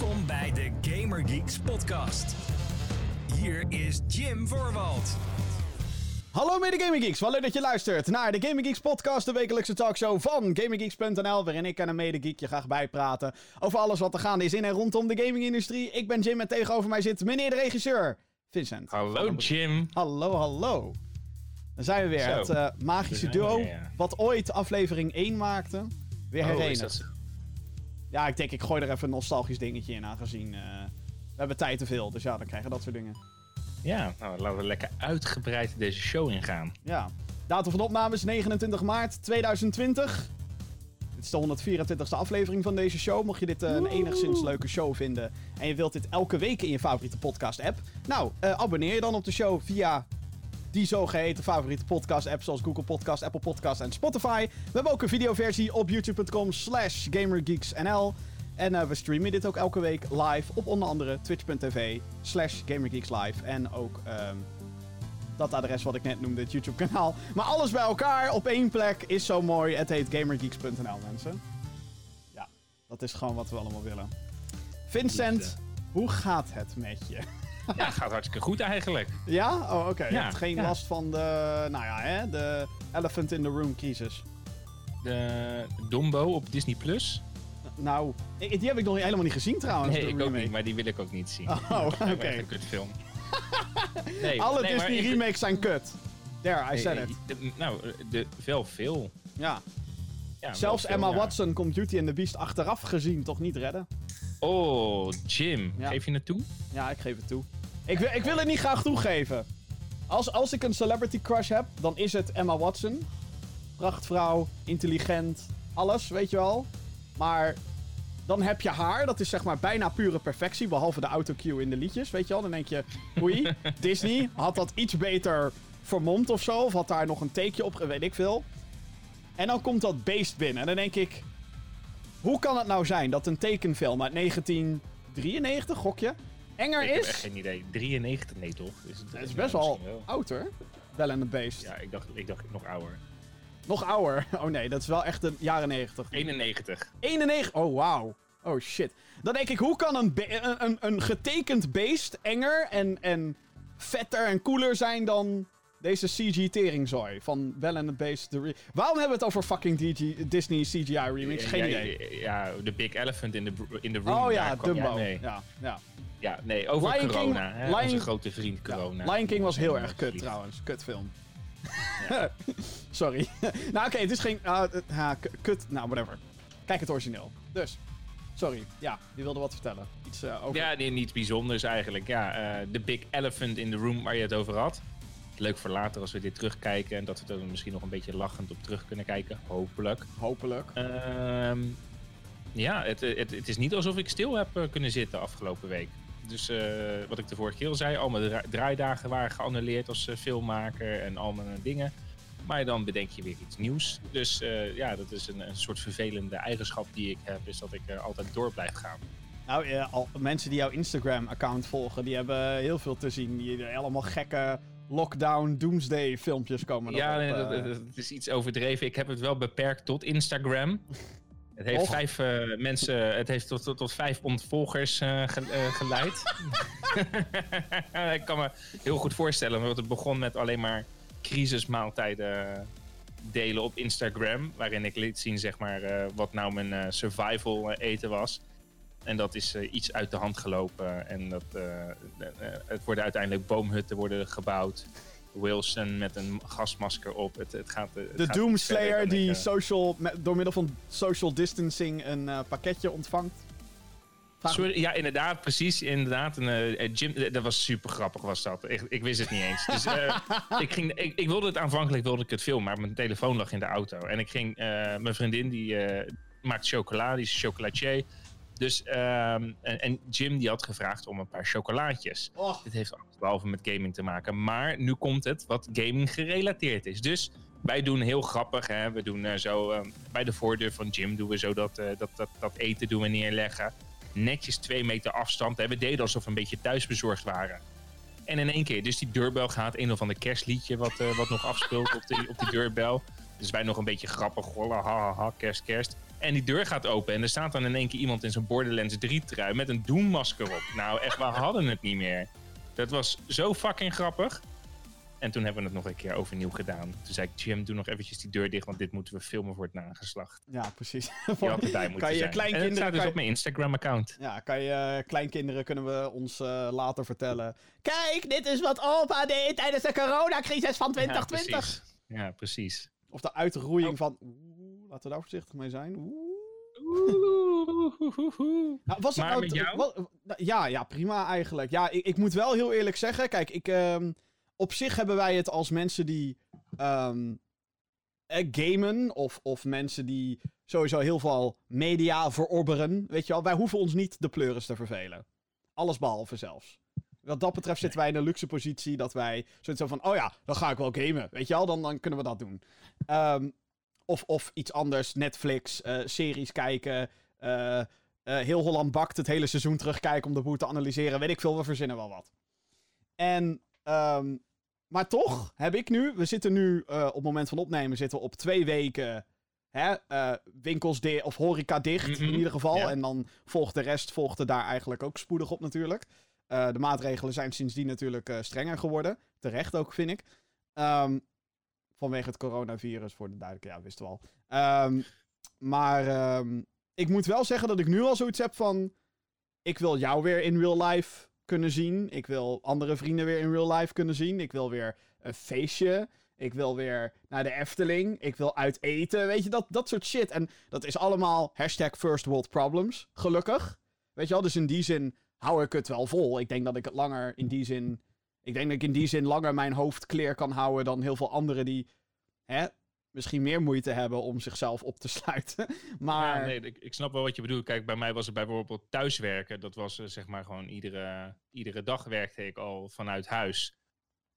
Welkom bij de Gamer Geeks podcast. Hier is Jim Voorwald. Hallo mede Gaming Geeks, wat leuk dat je luistert naar de Gaming Geeks podcast, de wekelijkse talkshow van GamingGeeks.nl, waarin ik en een mede geek je graag bijpraten over alles wat er gaande is in en rondom de gamingindustrie. Ik ben Jim en tegenover mij zit meneer de regisseur, Vincent. Hallo Jim. Hallo, hallo. Dan zijn we weer, Zo. het eh, magische duo, wat ooit aflevering 1 maakte, weer Oh, herenigd. Ja, ik denk ik gooi er even een nostalgisch dingetje in, aangezien eh, we hebben tijd te veel, dus ja, dan krijgen we dat soort dingen. Ja, nou, laten we lekker uitgebreid deze show ingaan. Ja. Datum van opname is 29 maart 2020. Dit is de 124ste aflevering van deze show. Mocht je dit eh, een enigszins leuke show vinden en je wilt dit elke week in je favoriete podcast-app, nou, eh, abonneer je dan op de show via die zogeheten favoriete podcast-apps zoals Google Podcast, Apple Podcast en Spotify. We hebben ook een videoversie op youtube.com slash gamergeeksnl. En eh, we streamen dit ook elke week live op onder andere twitch.tv slash gamergeekslive. En ook ehm, dat adres wat ik net noemde, het YouTube kanaal. Maar alles bij elkaar op één plek is zo mooi. Het heet gamergeeks.nl mensen. Ja, dat is gewoon wat we allemaal willen. Vincent, hoe gaat het met je? Ja, gaat hartstikke goed eigenlijk. Ja? Oh, oké. Ja, geen ja. last van de, nou ja, hè, de elephant in the room crisis. De Dombo op Disney Plus. Nou, die heb ik nog helemaal niet gezien trouwens. Nee, ik ook niet, maar die wil ik ook niet zien. Oh, oké. echt een kutfilm. nee, Alle nee, Disney ik- remakes zijn kut. There, I nee, said it. de- nou, de, wel veel. Ja. Ja, Zelfs veel, Emma ja. Watson komt Beauty and the Beast achteraf gezien toch niet redden. Oh, Jim. Ja. Geef je het toe? Ja, ik geef het toe. Ik wil, ik wil het niet graag toegeven. Als, als ik een celebrity crush heb, dan is het Emma Watson. Prachtvrouw, intelligent, alles, weet je wel. Maar dan heb je haar, dat is zeg maar bijna pure perfectie, behalve de autocue in de liedjes, weet je wel. Dan denk je, oei, Disney had dat iets beter vermomd of zo, of had daar nog een takeje op, weet ik veel. En dan komt dat beest binnen en dan denk ik, hoe kan het nou zijn dat een tekenfilm uit 1993, gokje, enger Ik heb is? echt geen idee. 93? Nee, toch? Is het, is best wel misschien oud hoor. Bell and the Beast. Ja, ik dacht, ik dacht nog ouder. Nog ouder. Oh nee, dat is wel echt de jaren 90. 91. 91. Oh wauw. Oh shit. Dan denk ik, hoe kan een, een, een, een getekend beest enger en, en vetter en cooler zijn dan deze CG-teringzooi van Bell and the Beast? The Waarom hebben we het over fucking DG Disney CGI remakes? Geen ja, idee. Ja, de big elephant in the, in the room. Oh ja, Dumbo. Ja, ja. Ja, nee, over Lion King- corona. hè, Lion- Onze grote vriend corona. Lion King was heel Ja, erg kut trouwens. Kutfilm. Sorry. nou oké, het is geen... k- kut... Nou, whatever. Kijk het origineel. Dus. Sorry. Ja, die wilde wat vertellen. Iets eh, over... Ja, nee, niets bijzonders eigenlijk. Ja, eh, de big elephant in the room waar je het over had. Leuk voor later als we dit terugkijken. En dat we er misschien nog een beetje lachend op terug kunnen kijken. Hopelijk. Hopelijk. Ehm, ja, het, het, het is niet alsof ik stil heb eh, kunnen zitten afgelopen week. Dus eh, wat ik de vorige keer al zei, al mijn dra- draaidagen waren geannuleerd als eh, filmmaker en al mijn dingen. Maar dan bedenk je weer iets nieuws. Dus eh, ja, dat is een, een soort vervelende eigenschap die ik heb, is dat ik eh, altijd door blijf gaan. Nou, eh, al, mensen die jouw Instagram-account volgen, die hebben heel veel te zien. Die allemaal gekke lockdown doomsday filmpjes komen Ja, nee, dat, eh. is iets overdreven. Ik heb het wel beperkt tot Instagram. Het heeft Och. vijf eh, mensen, het heeft tot, tot, tot vijf ontvolgers eh, ge- eh, geleid. ik kan me heel goed voorstellen, want het begon met alleen maar crisismaaltijden delen op Instagram. Waarin ik liet zien zeg maar, wat nou mijn survival eten was. En dat is iets uit de hand gelopen. En dat, het worden uiteindelijk boomhutten worden gebouwd. Wilson met een gasmasker op. Het, het gaat, het De gaat Doomslayer die ik, eh, social, door middel van social distancing een eh, pakketje ontvangt. Sorry, ja, inderdaad, precies. Inderdaad. Een, Jim, eh, dat was super grappig, was dat. Ik, ik wist het niet eens. Dus, ik, ging, ik, ik wilde het aanvankelijk wilde ik het filmen, maar mijn telefoon lag in de auto. En ik ging, mijn vriendin die maakt chocola, die is chocolatier. Dus, ehm, en, en Jim die had gevraagd om een paar chocolaatjes. Dit heeft alles behalve met gaming te maken. Maar nu komt het wat gaming gerelateerd is. Dus wij doen heel grappig. Hè? We doen eh, zo eh, bij de voordeur van Jim doen we zo dat, eh, dat, dat, dat eten doen we neerleggen. Netjes twee meter afstand. Hè? We deden alsof we een beetje thuisbezorgd waren. En in één keer, dus die deurbel gaat. Een of ander kerstliedje wat, eh, wat nog afspeelt op die, op die deurbel. Dus wij nog een beetje grappig rollen. Ha, ha, ha, kerst, kerst. En die deur gaat open en er staat dan in één keer iemand in zo'n Borderlands 3 trui met een Doom-masker op. Nou, echt, we hadden het niet meer. Dat was zo fucking grappig. En toen hebben we het nog een keer overnieuw gedaan. Toen zei ik, Jim, doe nog eventjes die deur dicht, want dit moeten we filmen voor het nageslacht. Ja, precies. Je had erbij moeten kan je zijn. En kleinkinderen... het staat dus je- op mijn Instagram-account. Ja, kan je eh, kleinkinderen kunnen we ons eh, later vertellen. Kijk, dit is wat opa deed tijdens de coronacrisis van 2020. Ja, precies. Ja, precies. of de uitroeiing Oh. van... Laten we daar voorzichtig mee zijn. Oeh. Oeh. Nou, was het Maar nou met jou? wat- ja, ja, prima eigenlijk. Ja, ik, ik moet wel heel eerlijk zeggen. Kijk, ik, ehm, op zich hebben wij het als mensen die ehm, eh, gamen. Of, of mensen die sowieso heel veel media verorberen. Weet je wel, wij hoeven ons niet de pleuris te vervelen. Alles behalve zelfs. Wat dat betreft zitten wij in een luxe positie dat wij zoiets van, oh ja, dan ga ik wel gamen. Weet je wel, dan, dan kunnen we dat doen. Ehm, of, of iets anders, Netflix, eh, series kijken, eh, eh, heel Holland bakt het hele seizoen terugkijken om de boel te analyseren. Weet ik veel, we verzinnen wel wat. En, ehm, maar toch heb ik nu, we zitten nu op het moment van opnemen, zitten we op twee weken hè, winkels dicht of horeca dicht Mhm, in ieder geval. ja. En dan volgt de rest, volgt er daar eigenlijk ook spoedig op natuurlijk. De maatregelen zijn sindsdien natuurlijk strenger geworden. Terecht ook, vind ik. Ehm, vanwege het coronavirus, voor de duidelijke, ja, wisten we al. Ehm, maar ehm, ik moet wel zeggen dat ik nu al zoiets heb van... Ik wil jou weer in real life kunnen zien. Ik wil andere vrienden weer in real life kunnen zien. Ik wil weer een feestje. Ik wil weer naar de Efteling. Ik wil uit eten. Weet je, dat, dat soort shit. En dat is allemaal hashtag first world problems. Gelukkig. Weet je wel, dus in die zin hou ik het wel vol. Ik denk dat ik het langer in die zin... Ik denk dat ik in die zin langer mijn hoofd clear kan houden dan heel veel anderen die... Hè, misschien meer moeite hebben om zichzelf op te sluiten. Maar... Ja, nee, ik, ik snap wel wat je bedoelt. Kijk, bij mij was het bijvoorbeeld thuiswerken. Dat was eh, zeg maar gewoon iedere, iedere dag werkte ik al vanuit huis.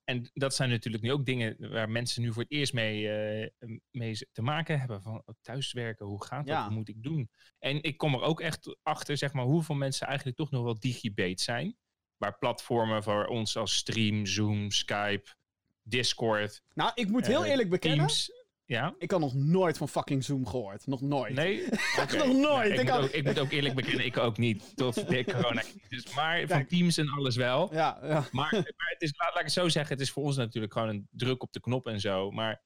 En dat zijn natuurlijk nu ook dingen waar mensen nu voor het eerst mee, eh, mee te maken hebben. Van oh, thuiswerken, hoe gaat dat? Ja. Wat moet ik doen? En ik kom er ook echt achter, zeg maar, hoeveel mensen eigenlijk toch nog wel digibate zijn. Waar platformen voor ons als Stream, Zoom, Skype, Discord, Nou, ik moet heel eh, eerlijk bekennen... Teams. Ja? Ik had nog nooit van fucking Zoom gehoord. Nog nooit. Nee? Nog nooit. ik, Ik moet ook, ik moet ook eerlijk bekennen, ik ook niet. Tot de coronacrisis. Maar van. Teams en alles wel. Ja, ja. Maar, maar het is, laat, laat ik het zo zeggen, het is voor ons natuurlijk gewoon een druk op de knop en zo. Maar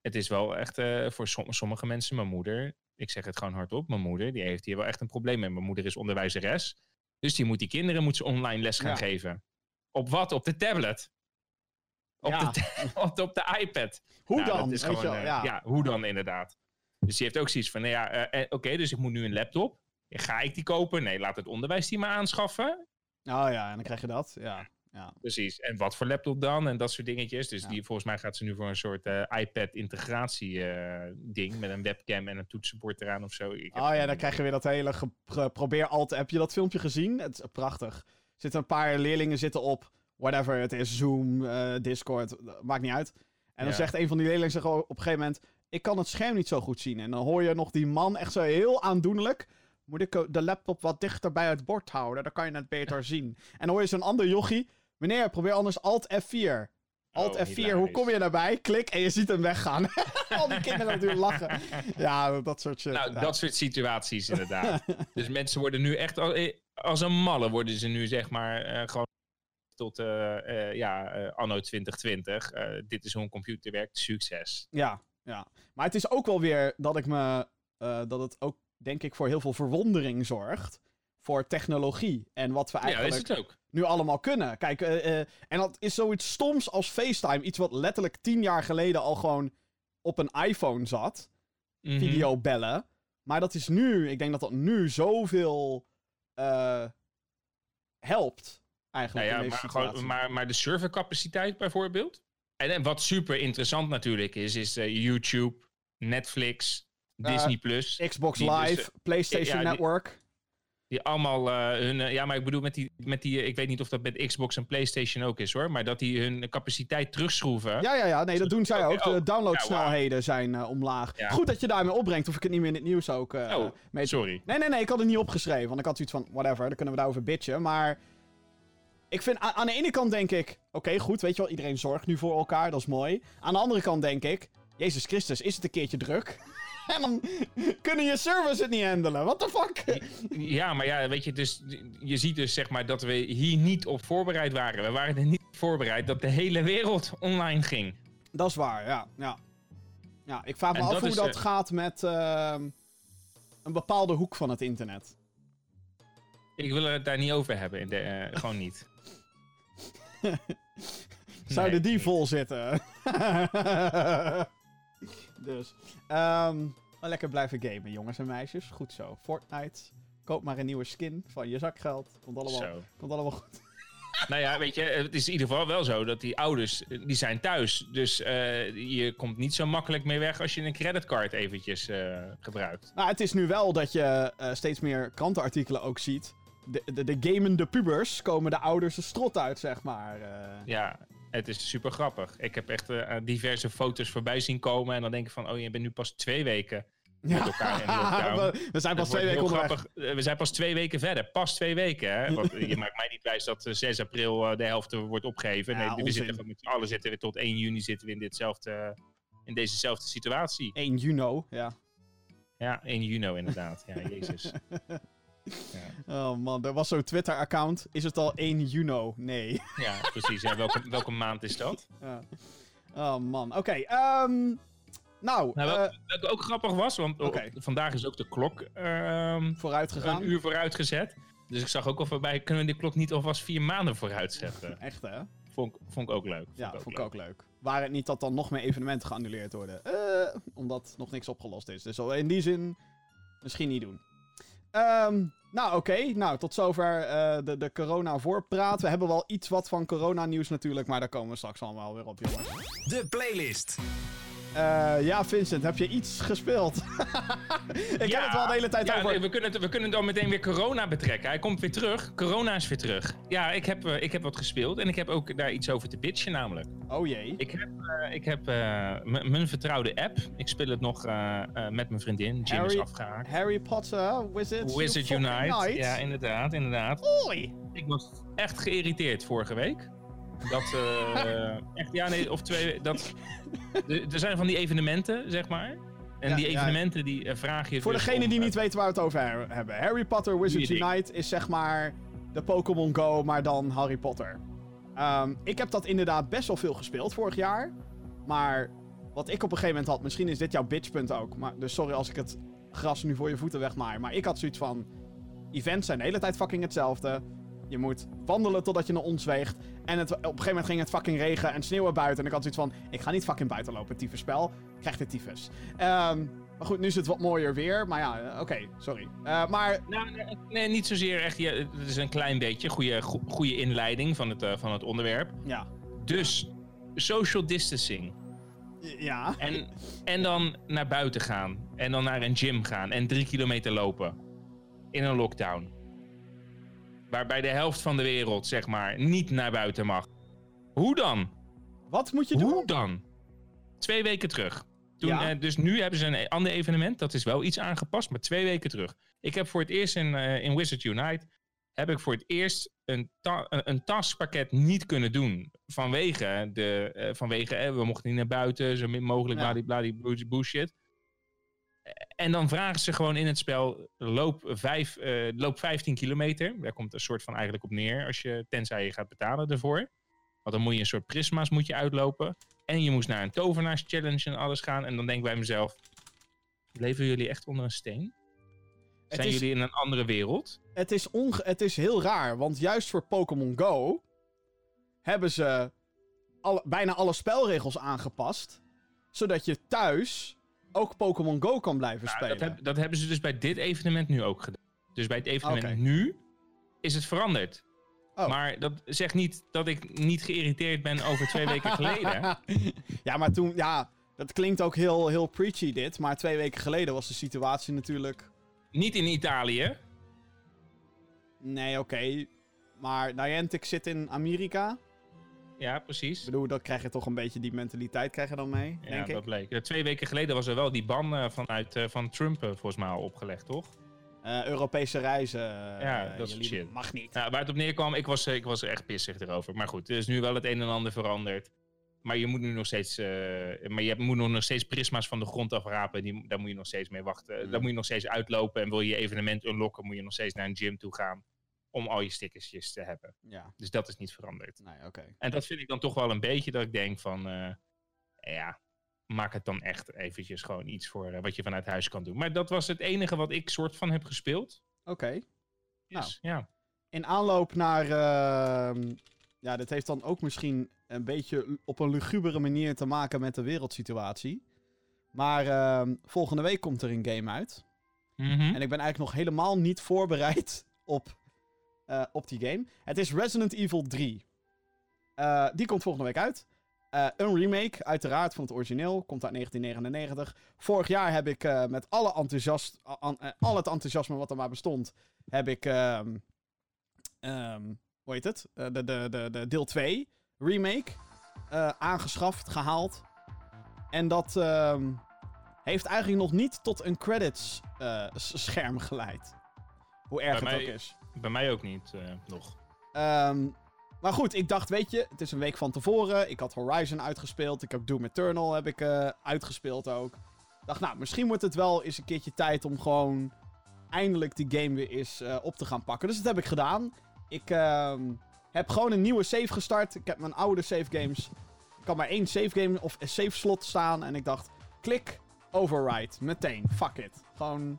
het is wel echt eh, voor som- sommige mensen, mijn moeder, ik zeg het gewoon hardop, mijn moeder, die heeft hier wel echt een probleem mee. Mijn moeder is onderwijzeres. Dus die moet die kinderen moet ze online les gaan Ja. geven. Op wat? Op de tablet. Op, Ja. de, ta- op, de- op de iPad. Hoe Nou, dan? is gewoon, eh, ja. hoe dan inderdaad. Dus die heeft ook zoiets van, nou ja, eh, eh, oké, dus ik moet nu een laptop. Ga ik die kopen? Nee, laat het onderwijsteam maar aanschaffen. Oh ja, en dan krijg je dat. Ja, ja. Precies. En wat voor laptop dan? En dat soort dingetjes. Dus Ja. die, volgens mij gaat ze nu voor een soort eh, iPad-integratie-ding. met een webcam en een toetsenbord eraan of zo. Ik Oh ja, dan idee. krijg je weer dat hele probeer alt. Heb je dat filmpje gezien? Het is prachtig. Er zitten een paar leerlingen zitten op whatever het is, Zoom, eh, Discord, eh, maakt niet uit. En dan Ja. zegt een van die leerlingen zich op een gegeven moment: ik kan het scherm niet zo goed zien. En dan hoor je nog die man echt zo heel aandoenlijk. Moet ik eh, de laptop wat dichter bij het bord houden? Dan kan je het beter zien. En dan hoor je zo'n ander jochie. Meneer, probeer anders Alt F4. Alt Oh, F4, hoe kom je daarbij? Klik en je ziet hem weggaan. Al die kinderen natuurlijk lachen. Ja, dat soort shit. Nou, ja. dat soort situaties inderdaad. dus mensen worden nu echt eh, als een malle worden ze nu zeg maar eh, gewoon tot eh, ja, anno 2020. Eh, dit is hoe een computer werkt. Succes. Ja, ja. Maar het is ook wel weer dat ik me. dat het ook, denk ik, voor heel veel verwondering zorgt. Voor technologie. En wat we Ja, dat eigenlijk is het ook. Nu allemaal kunnen. Kijk, eh, eh, en dat is zoiets stoms als FaceTime. Iets wat letterlijk tien jaar geleden al gewoon op een iPhone zat. Mhm. Video bellen. Maar dat is nu, ik denk dat dat nu zoveel eh, helpt. Eigenlijk. Nou ja, maar, gewoon, maar, maar de servercapaciteit bijvoorbeeld. En, en wat super interessant natuurlijk is, is YouTube, Netflix, Disney Plus. Xbox dus, Live, PlayStation ja, Network. Die allemaal eh, hun. eh, ja, maar ik bedoel met die, met die. eh, ik weet niet of dat met Xbox en PlayStation ook is hoor. Maar dat die hun capaciteit terugschroeven. Ja, ja, ja. Nee, dat doen zij Oké, ook. De oh. downloadsnelheden zijn omlaag. Ja. Goed dat je daarmee opbrengt. Of ik het niet meer in het nieuws ook Oh, mee... Sorry. Nee, nee, nee. Ik had het niet opgeschreven. Want ik had zoiets van, whatever. Dan kunnen we daarover bitchen. Maar ik vind, aan de ene kant denk ik... Oké, goed. Weet je wel, iedereen zorgt nu voor elkaar. Dat is mooi. Aan de andere kant denk ik... Jezus Christus, is het een keertje druk? En dan kunnen je servers het niet handelen. What the fuck? Ja, maar ja, weet je, dus, je ziet dus zeg maar dat we hier niet op voorbereid waren. We waren er niet op voorbereid dat de hele wereld online ging. Dat is waar, ja. Ja, ja ik vraag me En af dat hoe is, dat eh, gaat met ehm, een bepaalde hoek van het internet. Ik wil het daar niet over hebben. In de, eh, gewoon niet. Zouden Nee, die niet. vol zitten? dus, ehm, maar lekker blijven gamen, jongens en meisjes. Goed zo. Fortnite. Koop maar een nieuwe skin van je zakgeld. Komt allemaal, Zo. komt allemaal goed. Nou ja, weet je, het is in ieder geval wel zo dat die ouders, eh, die zijn thuis. Dus eh, je komt niet zo makkelijk mee weg als je een creditcard eventjes eh, gebruikt. Nou, het is nu wel dat je steeds meer krantenartikelen ook ziet. De, de, de gamende pubers komen de ouders de strot uit, zeg maar. Ja, het is super grappig. Ik heb echt diverse foto's voorbij zien komen. En dan denk ik van, oh, je bent nu pas twee weken met elkaar in lockdown. we, we zijn pas twee weken grappig. Eh, We zijn pas twee weken verder. Pas twee weken, hè? Want je maakt mij niet wijs dat eh, 6 april eh, de helft wordt opgegeven. Ja, nee, we zitten gewoon met z'n allen zitten we tot 1 juni zitten we in, ditzelfde, in dezezelfde situatie. 1 juni, ja. Ja, 1 juni inderdaad. Ja, jezus. Oh man, er was zo'n Twitter-account. Is het al 1 juni? Nee. Ja, precies. Ja, welke, welke maand is dat? Ja. Oh man, oké. ehm, nou, Nou, wel- eh, Wat ook grappig was, want Oké. vandaag is ook de klok ehm, vooruit gegaan. een uur vooruit gezet. Dus ik zag ook al voorbij, kunnen we die klok niet alvast vier maanden vooruit zetten? Echt hè? Vond, ik- vond ik ook leuk. Ja, ik ook vond ik leuk. ook leuk. Waar het niet dat dan nog meer evenementen geannuleerd worden. Eh, omdat nog niks opgelost is. Dus in die zin, misschien niet doen. Ehm, nou, oké. Nou, tot zover eh, de, de corona-voorpraat. We hebben wel iets wat van corona-nieuws natuurlijk, maar daar komen we straks allemaal weer op, jongens. De playlist. Eh, ja, Vincent, heb je iets gespeeld? ik heb het wel de hele tijd ja, over... nee, we, kunnen het, we kunnen dan meteen weer corona betrekken. Hij komt weer terug. Corona is weer terug. Ja, ik heb, eh, ik heb wat gespeeld. En ik heb ook daar iets over te bitchen namelijk. Oh jee. Ik heb, eh, ik heb mijn vertrouwde app. Ik speel het nog met mijn vriendin. Jim is Harry- afgehaakt. Harry Potter, Wizards, Wizard Unite. Ja, inderdaad, inderdaad. Hoi. Ik was echt geïrriteerd vorige week. Dat, eh, echt, ja, nee, of twee, dat, er zijn van die evenementen, zeg maar. En Ja, die ja. evenementen die eh, vraag je Voor dus degene om, die eh, niet weten waar we het over he- hebben. Harry Potter Wizards. Unite is zeg maar de Pokémon Go, maar dan Harry Potter. Ehm, ik heb dat inderdaad best wel veel gespeeld vorig jaar. Maar wat ik op een gegeven moment had, misschien is dit jouw bitchpunt ook. Maar, dus sorry als ik het gras nu voor je voeten wegmaai. Maar ik had zoiets van, events zijn de hele tijd fucking hetzelfde. Je moet wandelen totdat je naar ons weegt. En het, op een gegeven moment ging het fucking regen en sneeuwen buiten. En ik had zoiets van, ik ga niet fucking buiten lopen, tyfus spel. Ik krijg de tyfus. Maar goed, nu is het wat mooier weer. Maar ja, eh, oké, sorry. Eh, maar Nou, nee, nee, niet zozeer echt. Ja, het is een klein beetje. Goede, go- goede inleiding van het, eh, van het onderwerp. ja, Dus, social distancing. ja. En, en dan naar buiten gaan. En dan naar een gym gaan. En drie kilometer lopen. In een lockdown. Waarbij de helft van de wereld, zeg maar, niet naar buiten mag. Hoe dan? Wat moet je doen? Hoe dan? Twee weken terug. Toen, Ja. eh, dus nu hebben ze een ander evenement. Dat is wel iets aangepast, maar twee weken terug. Ik heb voor het eerst in, eh, in Wizard Unite... heb ik voor het eerst een, ta een, taskpakket niet kunnen doen. Vanwege, de, eh, vanwege eh, we mochten niet naar buiten, zo min mogelijk Ja. bullshit- bullshit. En dan vragen ze gewoon in het spel, loop, vijf, eh, loop 15 kilometer. Daar komt een soort van eigenlijk op neer, als je, tenzij je gaat betalen ervoor. Want dan moet je een soort prisma's moet je uitlopen. En je moest naar een tovenaars-challenge en alles gaan. En dan denk ik bij mezelf, leven jullie echt onder een steen? Zijn is- jullie in een andere wereld? Het is, onge het is heel raar, want juist voor Pokémon Go hebben ze alle, bijna alle spelregels aangepast. Zodat je thuis ook Pokémon Go kan blijven Nou, spelen. dat, heb- dat hebben ze dus bij dit evenement nu ook gedaan. Dus bij het evenement nu is het veranderd. Oh. Maar dat zegt niet dat ik niet geïrriteerd ben over twee weken geleden. ja, maar toen, ja, dat klinkt ook heel, heel preachy dit. Maar twee weken geleden was de situatie natuurlijk. Niet in Italië. Nee, oké. Maar Niantic zit in Amerika. Ja, Ik precies. bedoel, dat krijg je toch een beetje die mentaliteit krijg je dan mee, Ja, denk dat ik. bleek. Twee weken geleden was er wel die ban eh, vanuit eh, van Trump eh, volgens mij al opgelegd, toch? Europese reizen. Ja, dat shit. Mag niet. Ja, waar het op neerkwam, ik was, ik was echt pissig erover. Maar goed, er is nu wel het een en ander veranderd. maar je moet nu nog steeds. maar je moet nog steeds prisma's van de grond afrapen. Die, daar moet je nog steeds mee wachten. Mm. Daar moet je nog steeds uitlopen. En wil je je evenement unlocken, moet je nog steeds naar een gym toe gaan. Om al je stickertjes te hebben. Ja, Dus dat is niet veranderd. nee, oké. En dat vind ik dan toch wel een beetje dat ik denk van. eh, ja, maak het dan echt eventjes gewoon iets voor eh, wat je vanuit huis kan doen. Maar dat was het enige wat ik soort van heb gespeeld. Oké. Nou. Dus, ja. In aanloop naar. ehm, ja, dit heeft dan ook misschien een beetje op een lugubere manier te maken met de wereldsituatie. Maar ehm, volgende week komt er een game uit. Mhm. En ik ben eigenlijk nog helemaal niet voorbereid op, eh, op die game. Het is Resident Evil 3. Eh, die komt volgende week uit. Eh, een remake, uiteraard, van het origineel. Komt uit 1999. Vorig jaar heb ik met alle enthousiast, an- al het enthousiasme wat er maar bestond... heb ik... ehm, ehm, hoe heet het? De, de, de, de deel 2 remake aangeschaft, gehaald. En dat ehm, heeft eigenlijk nog niet tot een credits scherm geleid. Hoe erg Bij het mij- ook is. Bij mij ook niet eh, nog. Ehm, maar goed, ik dacht, weet je, het is een week van tevoren. Ik had Horizon uitgespeeld. Ik heb Doom Eternal heb ik, eh, uitgespeeld ook. Ik dacht, nou, misschien wordt het wel eens een keertje tijd om gewoon eindelijk die game weer eens eh, op te gaan pakken. Dus dat heb ik gedaan. Ik ehm, heb gewoon een nieuwe save gestart. Ik heb mijn oude save games. Ik had maar één save game of een save slot staan. En ik dacht, klik, override. Meteen, fuck it. Gewoon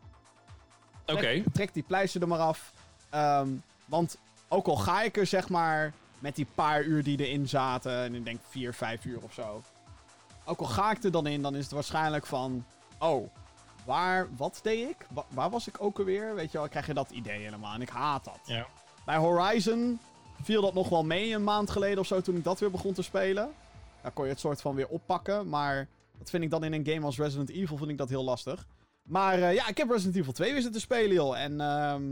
Oké. Trek die pleister er maar af. Ehm, want ook al ga ik er zeg maar met die paar uur die erin zaten, en ik denk vier, vijf uur of zo. Ook al ga ik er dan in, dan is het waarschijnlijk van, oh, waar, wat deed ik? Wa- waar was ik ook alweer? Weet je wel, krijg je dat idee helemaal. En ik haat dat. Ja. Bij Horizon viel dat nog wel mee een maand geleden of zo, toen ik dat weer begon te spelen. Dan kon je het soort van weer oppakken, maar dat vind ik dan in een game als Resident Evil vind ik dat heel lastig. Maar eh, ja, ik heb Resident Evil 2 weer zitten spelen, joh. En ehm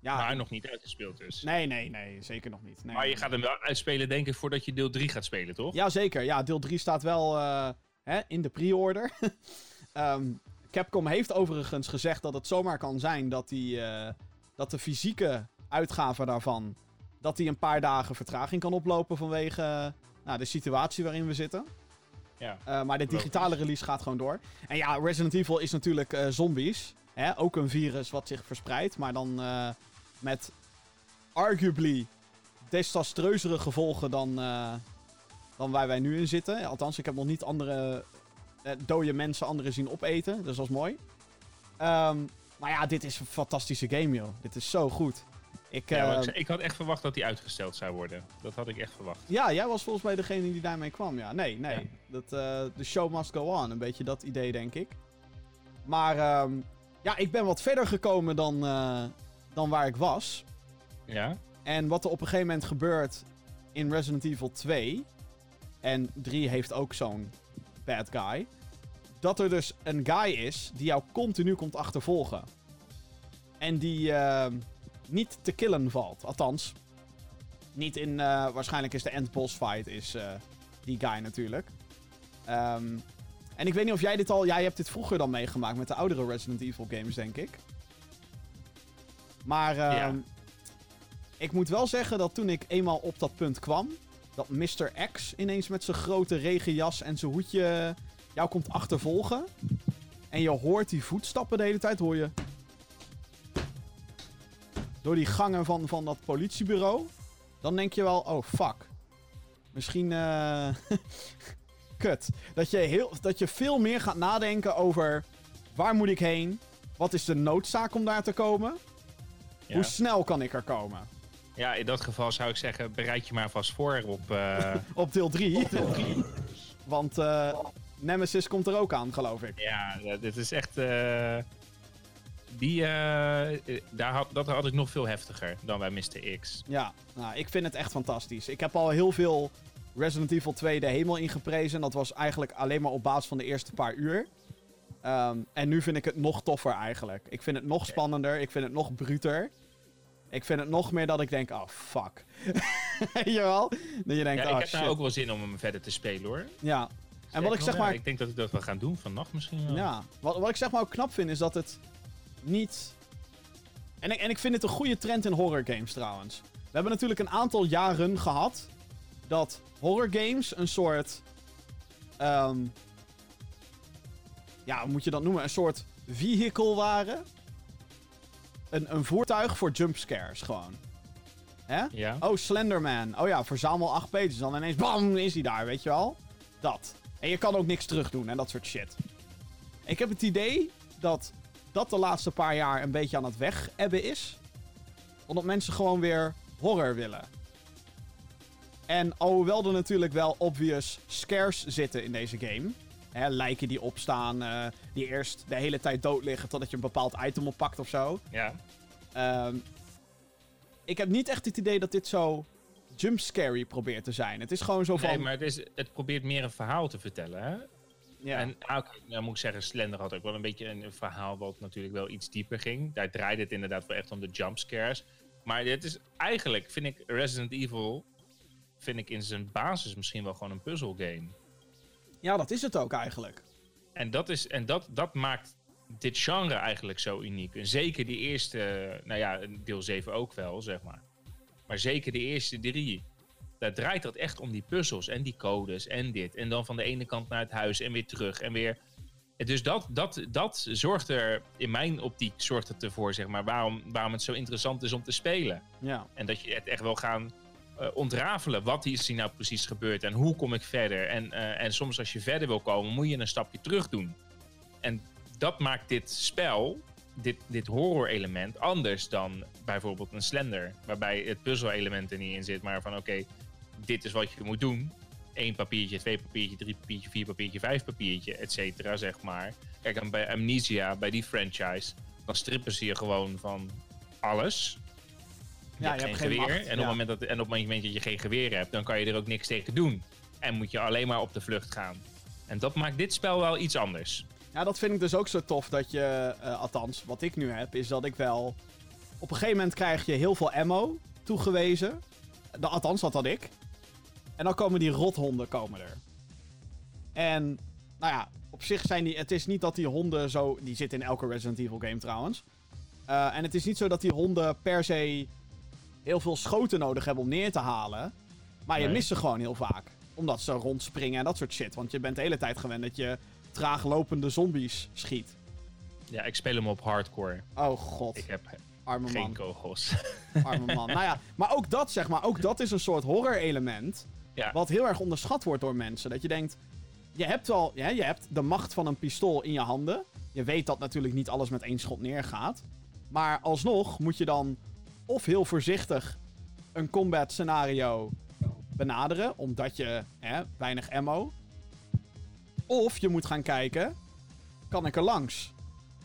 ja, Maar nog niet uitgespeeld dus. nee, nee, nee, zeker nog niet. Nee, maar je gaat hem wel uitspelen, denk ik, voordat je deel 3 gaat spelen, toch? Ja, zeker. Ja, deel 3 staat wel eh, hè, in de pre-order. Ehm, Capcom heeft overigens gezegd dat het zomaar kan zijn dat, die, eh, dat de fysieke uitgave daarvan... dat die een paar dagen vertraging kan oplopen vanwege eh, nou, de situatie waarin we zitten. Ja. Maar de digitale release gaat gewoon door. En ja, Resident Evil is natuurlijk zombies. Hè? Ook een virus wat zich verspreidt, maar dan met arguably desastreuzere gevolgen dan, eh, dan waar wij nu in zitten. Althans, ik heb nog niet andere eh, dode mensen anderen zien opeten, dus dat is mooi. Ehm, maar ja, dit is een fantastische game, joh. Dit is zo goed. Ik, Ja, eh, ik, had echt verwacht dat die uitgesteld zou worden. Dat had ik echt verwacht. ja, jij was volgens mij degene die daarmee kwam. Ja, nee, nee. Ja. Dat, the show must go on. Een beetje dat idee, denk ik. Maar ehm, ja, ik ben wat verder gekomen dan, dan waar ik was. Ja? En wat er op een gegeven moment gebeurt in Resident Evil 2. En 3 heeft ook zo'n bad guy. Dat er dus een guy is die jou continu komt achtervolgen. En die ehm, niet te killen valt. Althans, niet in. eh, waarschijnlijk is de end boss fight is eh, die guy natuurlijk. Ehm, en ik weet niet of jij dit al. Jij hebt dit vroeger dan meegemaakt met de oudere Resident Evil games, denk ik. Maar ehm, Ja. ik moet wel zeggen dat toen ik eenmaal op dat punt kwam, dat Mr. X ineens met zijn grote regenjas en zijn hoedje jou komt achtervolgen. En je hoort die voetstappen de hele tijd, hoor je. Door die gangen van, van dat politiebureau. Dan denk je wel, oh fuck. Misschien. eh kut. Dat je, heel, dat je veel meer gaat nadenken over. Waar moet ik heen? Wat is de noodzaak om daar te komen? Ja. Hoe snel kan ik er komen? ja, in dat geval zou ik zeggen, bereid je maar vast voor op... eh, Op deel 3. Want eh, Nemesis komt er ook aan, geloof ik. ja, eh, dit is echt... die, daar had, dat had ik nog veel heftiger dan bij Mr. X. Ja, nou, ik vind het echt fantastisch. Ik heb al heel veel Resident Evil 2 de hemel ingeprezen. Dat was eigenlijk alleen maar op basis van de eerste paar uur. Ehm, en nu vind ik het nog toffer eigenlijk. Ik vind het nog spannender. Ik vind het nog bruter. Ik vind het nog meer dat ik denk, oh fuck. Weet je wel? Dat je denkt, Ja, oh ik heb shit. nou ook wel zin om hem verder te spelen hoor. Ja. En wat ik zeg maar... ja, ik denk dat ik dat wel gaan doen vannacht misschien wel. Ja, wat, wat ik zeg maar ook knap vind is dat het niet. En ik, en ik vind het een goede trend in horror games trouwens. We hebben natuurlijk een aantal jaren gehad dat horror games een soort. ehm, ja, hoe moet je dat noemen? Een soort vehicle waren. Een, een voertuig voor jumpscares gewoon. Hè? Ja. Oh, Slenderman. Oh ja, verzamel 8 pages. Dan ineens, bam, is hij daar, weet je wel? Dat. En je kan ook niks terugdoen en dat soort shit. Ik heb het idee dat dat de laatste paar jaar een beetje aan het weg-ebben is. Omdat mensen gewoon weer horror willen. En alhoewel er natuurlijk wel obvious scares zitten in deze game. Hè, lijken die opstaan, eh, die eerst de hele tijd dood liggen totdat je een bepaald item oppakt of zo. Ja. Ehm, ik heb niet echt het idee dat dit zo jumpscary probeert te zijn. Het is gewoon zo van... Nee, maar het, is, het probeert meer een verhaal te vertellen. Hè? ja. En ah, nou moet ik zeggen, Slender had ook wel een beetje een verhaal wat natuurlijk wel iets dieper ging. Daar draaide het inderdaad wel echt om de jumpscares. Maar dit is eigenlijk, vind ik, Resident Evil, vind ik in zijn basis misschien wel gewoon een puzzelgame. Ja, dat is het ook eigenlijk. En dat, is, en dat, dat maakt dit genre eigenlijk zo uniek. En zeker die eerste, nou ja, deel 7 ook wel, zeg maar. Maar zeker de eerste drie. Daar draait dat echt om die puzzels en die codes en dit. En dan van de ene kant naar het huis en weer terug en weer. Dus dat, dat, dat zorgt er, in mijn optiek, zorgt het ervoor, zeg maar, waarom, waarom het zo interessant is om te spelen. Ja. En dat je het echt wil gaan ontrafelen. Wat is hier nou precies gebeurd en hoe kom ik verder? En, eh, en soms als je verder wil komen, moet je een stapje terug doen. En dat maakt dit spel, dit, dit horror-element, anders dan bijvoorbeeld een Slender. Waarbij het puzzel-element er niet in zit, maar van oké, dit is wat je moet doen. Eén papiertje, twee papiertje, drie papiertje, vier papiertje, vijf papiertje, et cetera, zeg maar. Kijk, en bij Amnesia, bij die franchise, dan strippen ze je gewoon van alles. Je Ja, hebt je geen hebt geen geweer. macht, en, op het moment dat, en op het moment dat je geen geweer hebt, dan kan je er ook niks tegen doen. En moet je alleen maar op de vlucht gaan. En dat maakt dit spel wel iets anders. Ja, dat vind ik dus ook zo tof dat je, eh, althans, wat ik nu heb, is dat ik wel... Op een gegeven moment krijg je heel veel ammo toegewezen. De, althans, dat had ik. En dan komen die rothonden komen er. En, nou ja, op zich zijn die... Het is niet dat die honden zo... Die zitten in elke Resident Evil game trouwens. Eh, en het is niet zo dat die honden per se heel veel schoten nodig hebben om neer te halen. Maar je mist ze gewoon heel vaak. Omdat ze rondspringen en dat soort shit. Want je bent de hele tijd gewend dat je traag lopende zombies schiet. Ja, ik speel hem op hardcore. Oh god, Ik heb arme geen man. kogels. Arme man. nou ja, maar ook dat zeg maar, ook dat is een soort horror element. Ja. Wat heel erg onderschat wordt door mensen. Dat je denkt, je hebt wel, ja, je hebt de macht van een pistool in je handen. Je weet dat natuurlijk niet alles met één schot neergaat. Maar alsnog moet je dan of heel voorzichtig een combat scenario benaderen, omdat je hè, weinig ammo. Of je moet gaan kijken, kan ik er langs?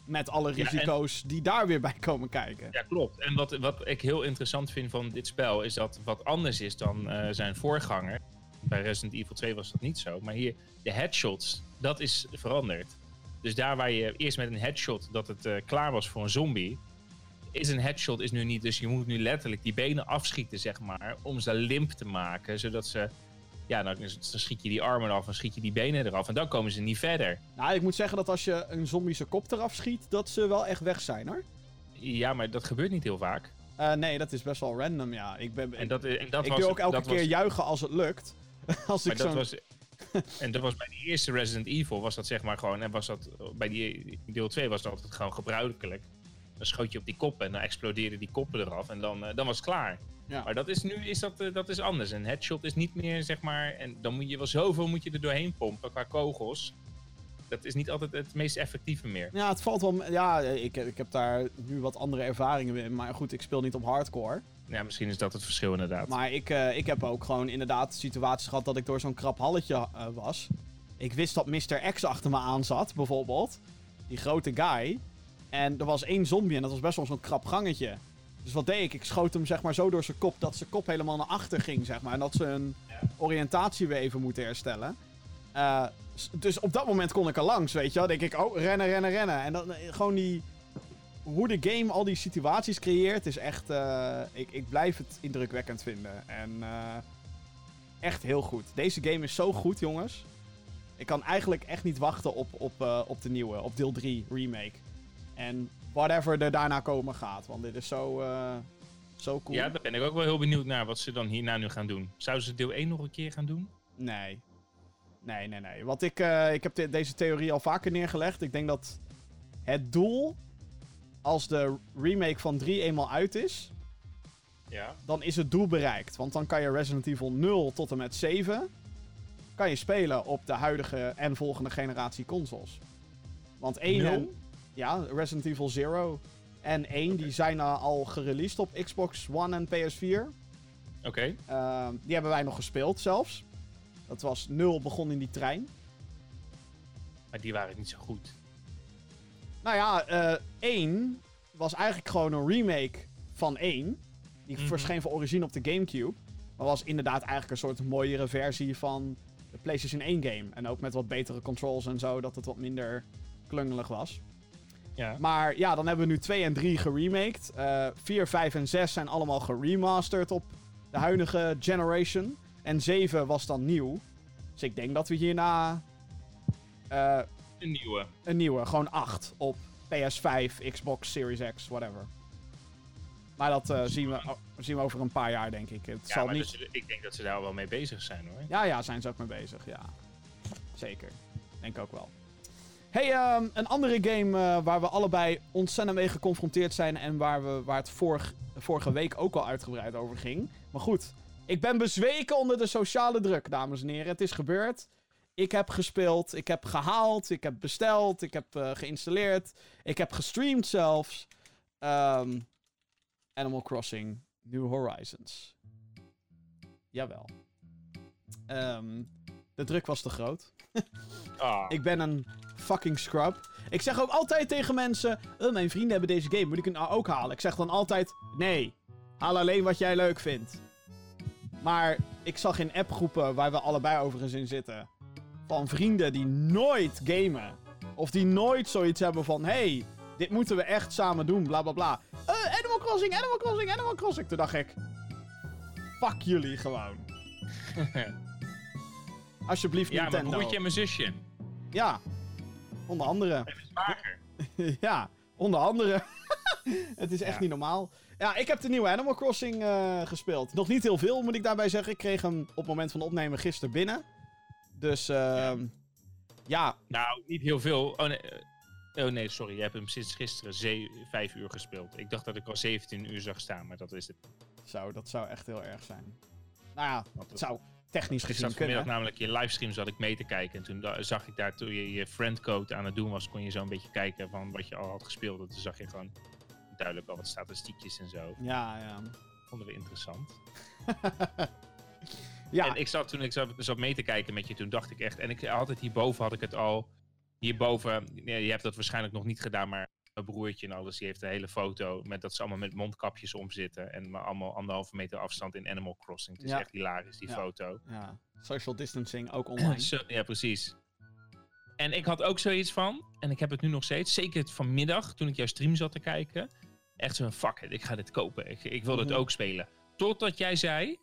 Met alle Ja, en- risico's die daar weer bij komen kijken. Ja, klopt. En wat, wat ik heel interessant vind van dit spel is dat wat anders is dan eh, zijn voorganger. Bij Resident Evil 2 was dat niet zo. Maar hier, de headshots, dat is veranderd. Dus daar waar je eerst met een headshot dat het eh, klaar was voor een zombie, is een headshot is nu niet. Dus je moet nu letterlijk die benen afschieten, zeg maar, om ze limp te maken, zodat ze. Ja, dan, dan schiet je die armen eraf, dan schiet je die benen eraf en dan komen ze niet verder. Nou, ik moet zeggen dat als je een zombie zijn kop eraf schiet, dat ze wel echt weg zijn hoor. Ja, maar dat gebeurt niet heel vaak. Eh, nee, dat is best wel random, ja. Ik, ben, En dat, en dat ik was, doe ook elke keer was, juichen als het lukt. als Maar ik dat zo'n... was. En dat was bij die eerste Resident Evil was dat zeg maar gewoon. En was dat bij die deel 2 was dat altijd gewoon gebruikelijk. Dan schoot je op die kop en dan explodeerden die koppen eraf. En dan, eh, dan was het klaar. Ja. Maar dat is nu is dat, eh, dat is anders. Een headshot is niet meer zeg maar. En dan moet je wel zoveel moet je er doorheen pompen qua kogels. Dat is niet altijd het meest effectieve meer. Ja, het valt wel... Ja, ik, ik heb daar nu wat andere ervaringen in. Maar goed, ik speel niet op hardcore. Ja, misschien is dat het verschil inderdaad. Maar ik, eh, ik heb ook gewoon inderdaad situaties gehad dat ik door zo'n krap halletje was. Ik wist dat Mr. X achter me aan zat, bijvoorbeeld. Die grote guy. En er was één zombie en dat was best wel zo'n krap gangetje. Dus wat deed ik? Ik schoot hem zeg maar zo door zijn kop dat zijn kop helemaal naar achter ging, zeg maar. En dat ze hun oriëntatie weer even moeten herstellen. Eh, dus op dat moment kon ik er langs, weet je wel. Denk ik, oh, rennen, rennen, rennen. En dan eh, gewoon die... Hoe de game al die situaties creëert is echt... eh, ik, ik blijf het indrukwekkend vinden. En echt heel goed. Deze game is zo goed, jongens. Ik kan eigenlijk echt niet wachten op, op, op de nieuwe, op deel 3 remake. En whatever er daarna komen gaat. Want dit is zo... eh, Zo cool. Ja, daar ben ik ook wel heel benieuwd naar wat ze dan hierna nu gaan doen. Zouden ze deel 1 nog een keer gaan doen? Nee. Nee, nee, nee. Want ik, eh, ik heb de- deze theorie al vaker neergelegd. Ik denk dat het doel, als de remake van 3 eenmaal uit is, Ja. dan is het doel bereikt. Want dan kan je Resident Evil 0 tot en met 7 kan je spelen op de huidige en volgende generatie consoles. Want 1 Nul? en... Ja, Resident Evil 0 en 1 die zijn al gereleased op Xbox One en PS4. Oké. Uh, die hebben wij nog gespeeld zelfs. Dat was 0 begon in die trein. Maar die waren niet zo goed. Nou ja, eh 1 was eigenlijk gewoon een remake van 1. Die Mhm. verscheen voor origine op de Gamecube. Maar was inderdaad eigenlijk een soort mooiere versie van de PlayStation 1 game. En ook met wat betere controls en zo, dat het wat minder klungelig was. Ja. Maar ja, dan hebben we nu 2 en 3 geremaked. Eh 4, 5 en 6 zijn allemaal geremasterd op de huidige generation. En 7 was dan nieuw. Dus ik denk dat we hierna eh, Een nieuwe. een nieuwe, gewoon 8 op PS5, Xbox Series X, whatever. Maar dat eh, zien, we, zien we over een paar jaar, denk ik. Het Ja, zal maar niet... dus, ik denk dat ze daar wel mee bezig zijn hoor. Ja, ja, zijn ze ook mee bezig, ja. Zeker. Denk ook wel. Hey, ehm, een andere game eh, waar we allebei ontzettend mee geconfronteerd zijn en waar, we, waar het vorig, vorige week ook al uitgebreid over ging. Maar goed, ik ben bezweken onder de sociale druk, dames en heren. Het is gebeurd. Ik heb gespeeld, ik heb gehaald, ik heb besteld, ik heb eh, geïnstalleerd, ik heb gestreamd zelfs. Ehm, Animal Crossing New Horizons. Jawel. Ehm, de druk was te groot. Ah, Ik ben een fucking scrub. Ik zeg ook altijd tegen mensen: "Oh, Mijn vrienden hebben deze game, moet ik het nou ook halen? Ik zeg dan altijd: Nee, haal alleen wat jij leuk vindt. Maar ik zag in appgroepen waar we allebei overigens in zitten. Van vrienden die nooit gamen. Of die nooit zoiets hebben van: Hey, dit moeten we echt samen doen, bla bla bla. Eh, Animal Crossing, Animal Crossing, Animal Crossing. Toen dacht ik: Fuck jullie gewoon. Alsjeblieft, ja, mijn Nintendo. broertje en mijn zusje. Ja, onder andere. Even zwager. ja, onder andere. het is echt Ja. niet normaal. Ja, ik heb de nieuwe Animal Crossing eh, gespeeld. Nog niet heel veel, moet ik daarbij zeggen. Ik kreeg hem op het moment van opnemen gisteren binnen. Dus, ehm ja. Nou, niet heel veel. Oh nee, eh, oh, nee sorry. Je hebt hem sinds gisteren ze- vijf uur gespeeld. Ik dacht dat ik al 17 uur zag staan, maar dat is het. Zo, dat zou echt heel erg zijn. Nou ja, het zou technisch gezien zat vanmiddag kunnen. namelijk je livestream zat ik mee te kijken. En toen zag ik daar, toen je je friendcode aan het doen was, kon je zo een beetje kijken van wat je al had gespeeld. En toen zag je gewoon duidelijk al wat statistiekjes en zo. Ja, ja. Vonden we interessant. Ja, En ik zat toen ik zat, zat mee te kijken met je, toen dacht ik echt. En ik had het hierboven, had ik het al. Hierboven, je hebt dat waarschijnlijk nog niet gedaan, maar broertje en alles, die heeft een hele foto met dat ze allemaal met mondkapjes om zitten. En maar allemaal anderhalve meter afstand in Animal Crossing. Het is Ja. echt hilarisch, die Ja. foto. ja. Social distancing ook online. Ja, precies. En ik had ook zoiets van, en ik heb het nu nog steeds, zeker het vanmiddag, toen ik jouw stream zat te kijken. Echt zo'n fuck it, ik ga dit kopen. Ik, ik wil dit Mhm. ook spelen. Totdat jij zei,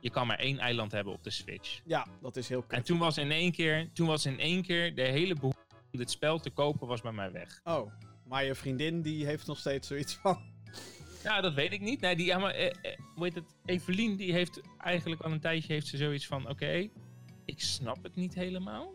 je kan maar één eiland hebben op de Switch. Ja, dat is heel En kut. toen was in één keer, toen was in één keer de hele behoefte om dit spel te kopen was bij mij weg. Oh, maar je vriendin die heeft nog steeds zoiets van... Ja, dat weet ik niet. Nee, die, ja, maar, eh, eh, hoe heet het? Evelien, die heeft eigenlijk al een tijdje heeft ze zoiets van, oké, ik snap het niet helemaal.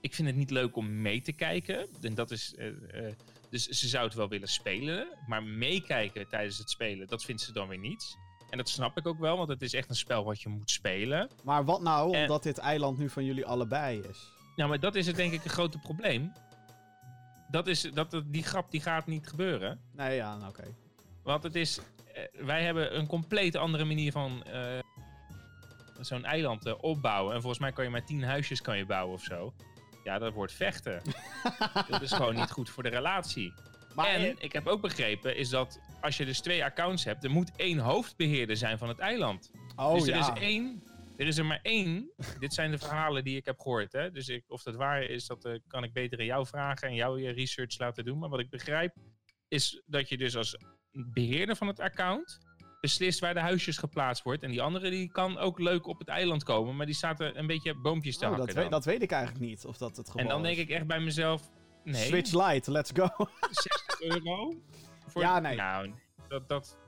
Ik vind het niet leuk om mee te kijken. En dat is, eh, eh, dus ze zou het wel willen spelen, maar meekijken tijdens het spelen, dat vindt ze dan weer niet. En dat snap ik ook wel, want het is echt een spel wat je moet spelen. Maar wat nou, En- omdat dit eiland nu van jullie allebei is? Nou, maar dat is het denk ik een grote probleem. Dat is, dat, die grap die gaat niet gebeuren. Nee, ja, nou, oké. Want het is. eh, wij hebben een compleet andere manier van. eh, zo'n eiland eh, opbouwen. En volgens mij kan je maar tien huisjes kan je bouwen of zo. Ja, dat wordt vechten. dat is gewoon niet goed voor de relatie. Maar en ik heb ook begrepen, is dat als je dus twee accounts hebt, er moet één hoofdbeheerder zijn van het eiland. oh dus er ja. is één. Er is er maar één. Dit zijn de verhalen die ik heb gehoord. Hè? Dus ik, of dat waar is, dat eh, kan ik beter aan jou vragen en jou je research laten doen. Maar wat ik begrijp, is dat je dus als beheerder van het account beslist waar de huisjes geplaatst wordt. En die andere die kan ook leuk op het eiland komen, maar die staat er een beetje boompjes te Oh, hakken. dat, dat weet ik eigenlijk niet, of dat het geval en dan denk ik echt bij mezelf, nee, Switch Lite, let's go. 60 euro? Voor, Ja, nee. Nou, dat, dat,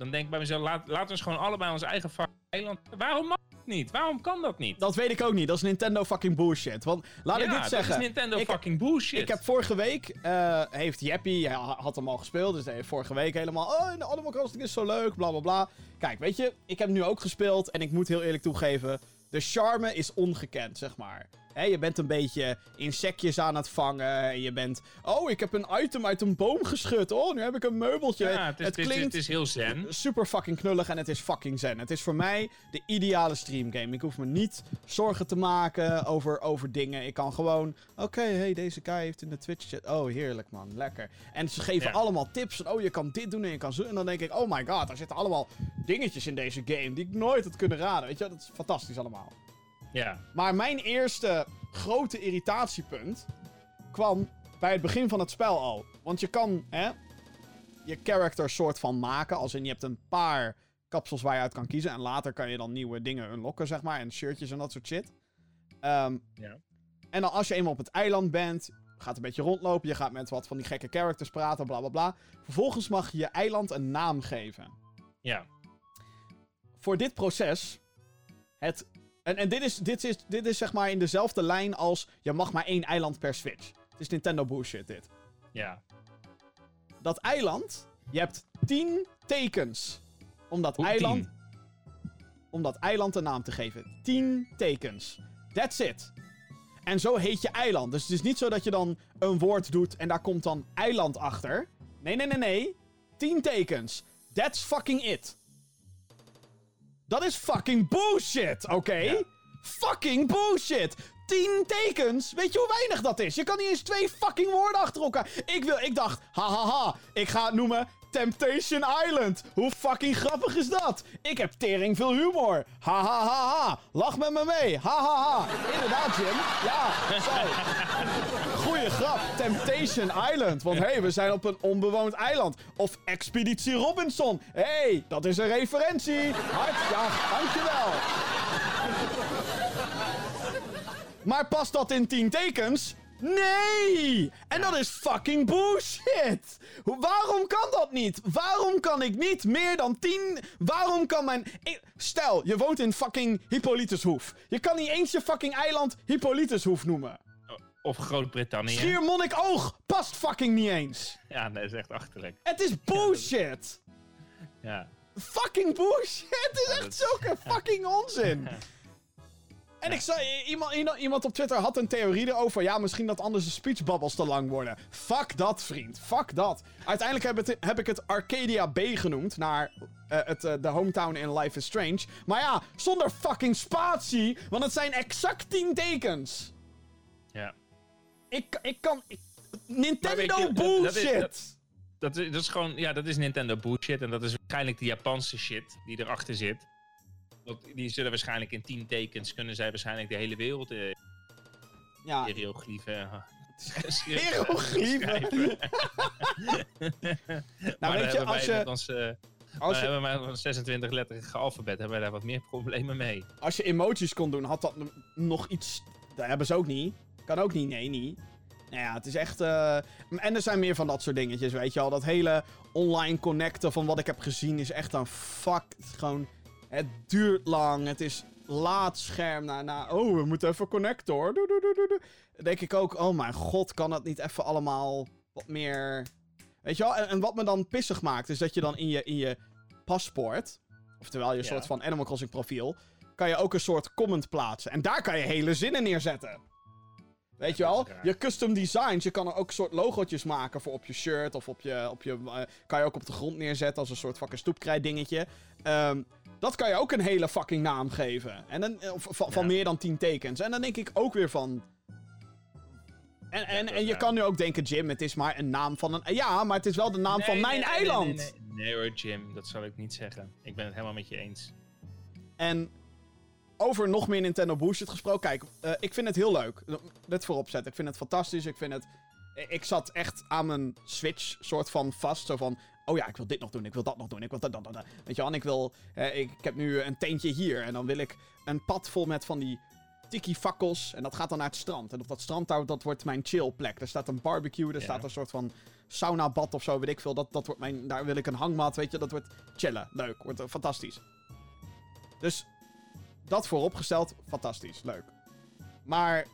Dan denk ik bij mezelf, laat, laten we eens gewoon allebei ons eigen fucking eiland... Waarom mag het niet? Waarom kan dat niet? Dat weet ik ook niet. Dat is Nintendo fucking bullshit. Want laat ja, ik dit zeggen. dat is Nintendo Ik- fucking bullshit. Ik heb vorige week, eh, heeft Jeppy, hij ha- had hem al gespeeld, dus hij heeft vorige week helemaal, oh, de Animal Crossing is zo leuk, bla bla bla. Kijk, weet je, ik heb nu ook gespeeld en ik moet heel eerlijk toegeven, de charme is ongekend, zeg maar. Je bent een beetje insectjes aan het vangen, en je bent, oh, ik heb een item uit een boom geschud, oh, nu heb ik een meubeltje. ja, het, is, het, klinkt het is heel zen. super fucking knullig en het is fucking zen. Het is voor mij de ideale streamgame. Ik hoef me niet zorgen te maken over, over dingen. Ik kan gewoon, oké, hey, deze guy heeft in de Twitch chat. Oh, heerlijk man, lekker. En ze geven Ja. allemaal tips van, oh, je kan dit doen en je kan zo. En dan denk ik, oh my god, er zitten allemaal dingetjes in deze game die ik nooit had kunnen raden. Weet je, dat is fantastisch allemaal. Ja. Maar mijn eerste grote irritatiepunt kwam bij het begin van het spel al. Want je kan hè, je character soort van maken. Als in je hebt een paar kapsels waar je uit kan kiezen. En later kan je dan nieuwe dingen unlocken, zeg maar. En shirtjes en dat soort shit. Ehm, Ja. En dan als je eenmaal op het eiland bent, gaat een beetje rondlopen. Je gaat met wat van die gekke characters praten, bla bla bla. Vervolgens mag je je eiland een naam geven Ja. voor dit proces. Het, en en dit, is, dit, is, dit is zeg maar in dezelfde lijn als. Je mag maar één eiland per Switch. Het is Nintendo bullshit, dit. Ja. Dat eiland. Je hebt 10 tekens. Om dat Hoe eiland. tien? Om dat eiland een naam te geven. 10 tekens. That's it. En zo heet je eiland. Dus het is niet zo dat je dan een woord doet en daar komt dan eiland achter. Nee, nee, nee, nee. 10 tekens. That's fucking it. Dat is fucking bullshit, oké? Ja. Fucking bullshit. 10 tekens. Weet je hoe weinig dat is? Je kan niet eens twee fucking woorden achter elkaar. Ik, wil, ik dacht, hahaha, ik ga het noemen Temptation Island. Hoe fucking grappig is dat? Ik heb tering veel humor. Hahaha, lach met me mee. Hahaha. Inderdaad, Jim. Ja, zo. Goeie grap. Temptation Island. Want hé, hey, we zijn op een onbewoond eiland. Of Expeditie Robinson. Hé, hey, dat is een referentie. Hart, ja, dankjewel. Maar past dat in 10 tekens? Nee! En dat is fucking bullshit! Waarom kan dat niet? Waarom kan ik niet meer dan 10... Waarom kan mijn... Stel, je woont in fucking Hippolytushoef. Je kan niet eens je fucking eiland Hippolytushoef noemen. Of Groot-Brittannië. Schiermonnikoog past fucking niet eens. Ja, dat is echt achterlijk. Het is bullshit! Ja. Fucking bullshit! Het is echt zulke fucking onzin! En ik zei, iemand, iemand- op Twitter had een theorie erover. Ja, misschien dat anders de speechbubbles te lang worden. Fuck dat, vriend. Fuck dat. Uiteindelijk heb, het, heb ik het Arcadia B genoemd. Naar eh, het, eh, de hometown in Life is Strange. Maar ja, zonder fucking spatie. Want het zijn exact 10 tekens. Ja. Ik, ik kan... ik- Nintendo je, dat- dat is- bullshit. dat- Dat is, dat is gewoon, ja, dat is Nintendo bullshit. En dat is waarschijnlijk de Japanse shit die erachter zit. Die zullen waarschijnlijk in 10 tekens kunnen zij waarschijnlijk de hele wereld eh, ja, hieroglyphen. eh, nou maar weet je, als je... ons, eh, Als we je, hebben maar een 26 letterige alfabet, hebben wij daar wat meer problemen mee. als je emojis kon doen, had dat nog iets. Dat hebben ze ook niet. Kan ook niet, nee, niet. Nou ja, het is echt. eh, En er zijn meer van dat soort dingetjes, weet je al. Dat hele online connecten van wat ik heb gezien is echt een fuck. Gewoon, het duurt lang. Het is laat scherm na, na. Oh, we moeten even connecten hoor. Doe, doe, doe, doe, denk ik ook, oh mijn god, kan dat niet even allemaal wat meer. Weet je wel? En, en wat me dan pissig maakt, is dat je dan in je, in je paspoort. Oftewel je Ja. soort van Animal Crossing profiel. Kan je ook een soort comment plaatsen. En daar kan je hele zinnen neerzetten. Weet je wel? Je custom designs. Je kan er ook soort logootjes maken voor op je shirt. Of op je. Op je eh, kan je ook op de grond neerzetten als een soort fucking stoepkrijt dingetje. Ehm, dat kan je ook een hele fucking naam geven. En dan, eh, van, van Ja. meer dan 10 tekens. En dan denk ik ook weer van. En, en, en je kan nu ook denken, Jim, het is maar een naam van een. Ja, maar het is wel de naam van mijn nee, eiland. Nee, nee, hoor, Jim, dat zal ik niet zeggen. Ik ben het helemaal met je eens. En over nog meer Nintendo bullshit gesproken. Kijk, eh, ik vind het heel leuk. Dit voorop zetten. Ik vind het fantastisch. Ik vind het... Ik zat echt aan mijn Switch soort van vast. Zo van, oh ja, ik wil dit nog doen. Ik wil dat nog doen. Ik wil dat, dat, dat. dat. Weet je wel, en ik wil... eh, ik, ik heb nu een tentje hier. En dan wil ik een pad vol met van die tiki fakkels. En dat gaat dan naar het strand. En op dat strand, dat wordt mijn chillplek. Er staat een barbecue, er Ja. staat een soort van saunabad of zo, weet ik veel. Dat, dat wordt mijn, daar wil ik een hangmat, weet je. Dat wordt chillen, leuk, wordt eh, fantastisch. Dus dat vooropgesteld, fantastisch, leuk. Maar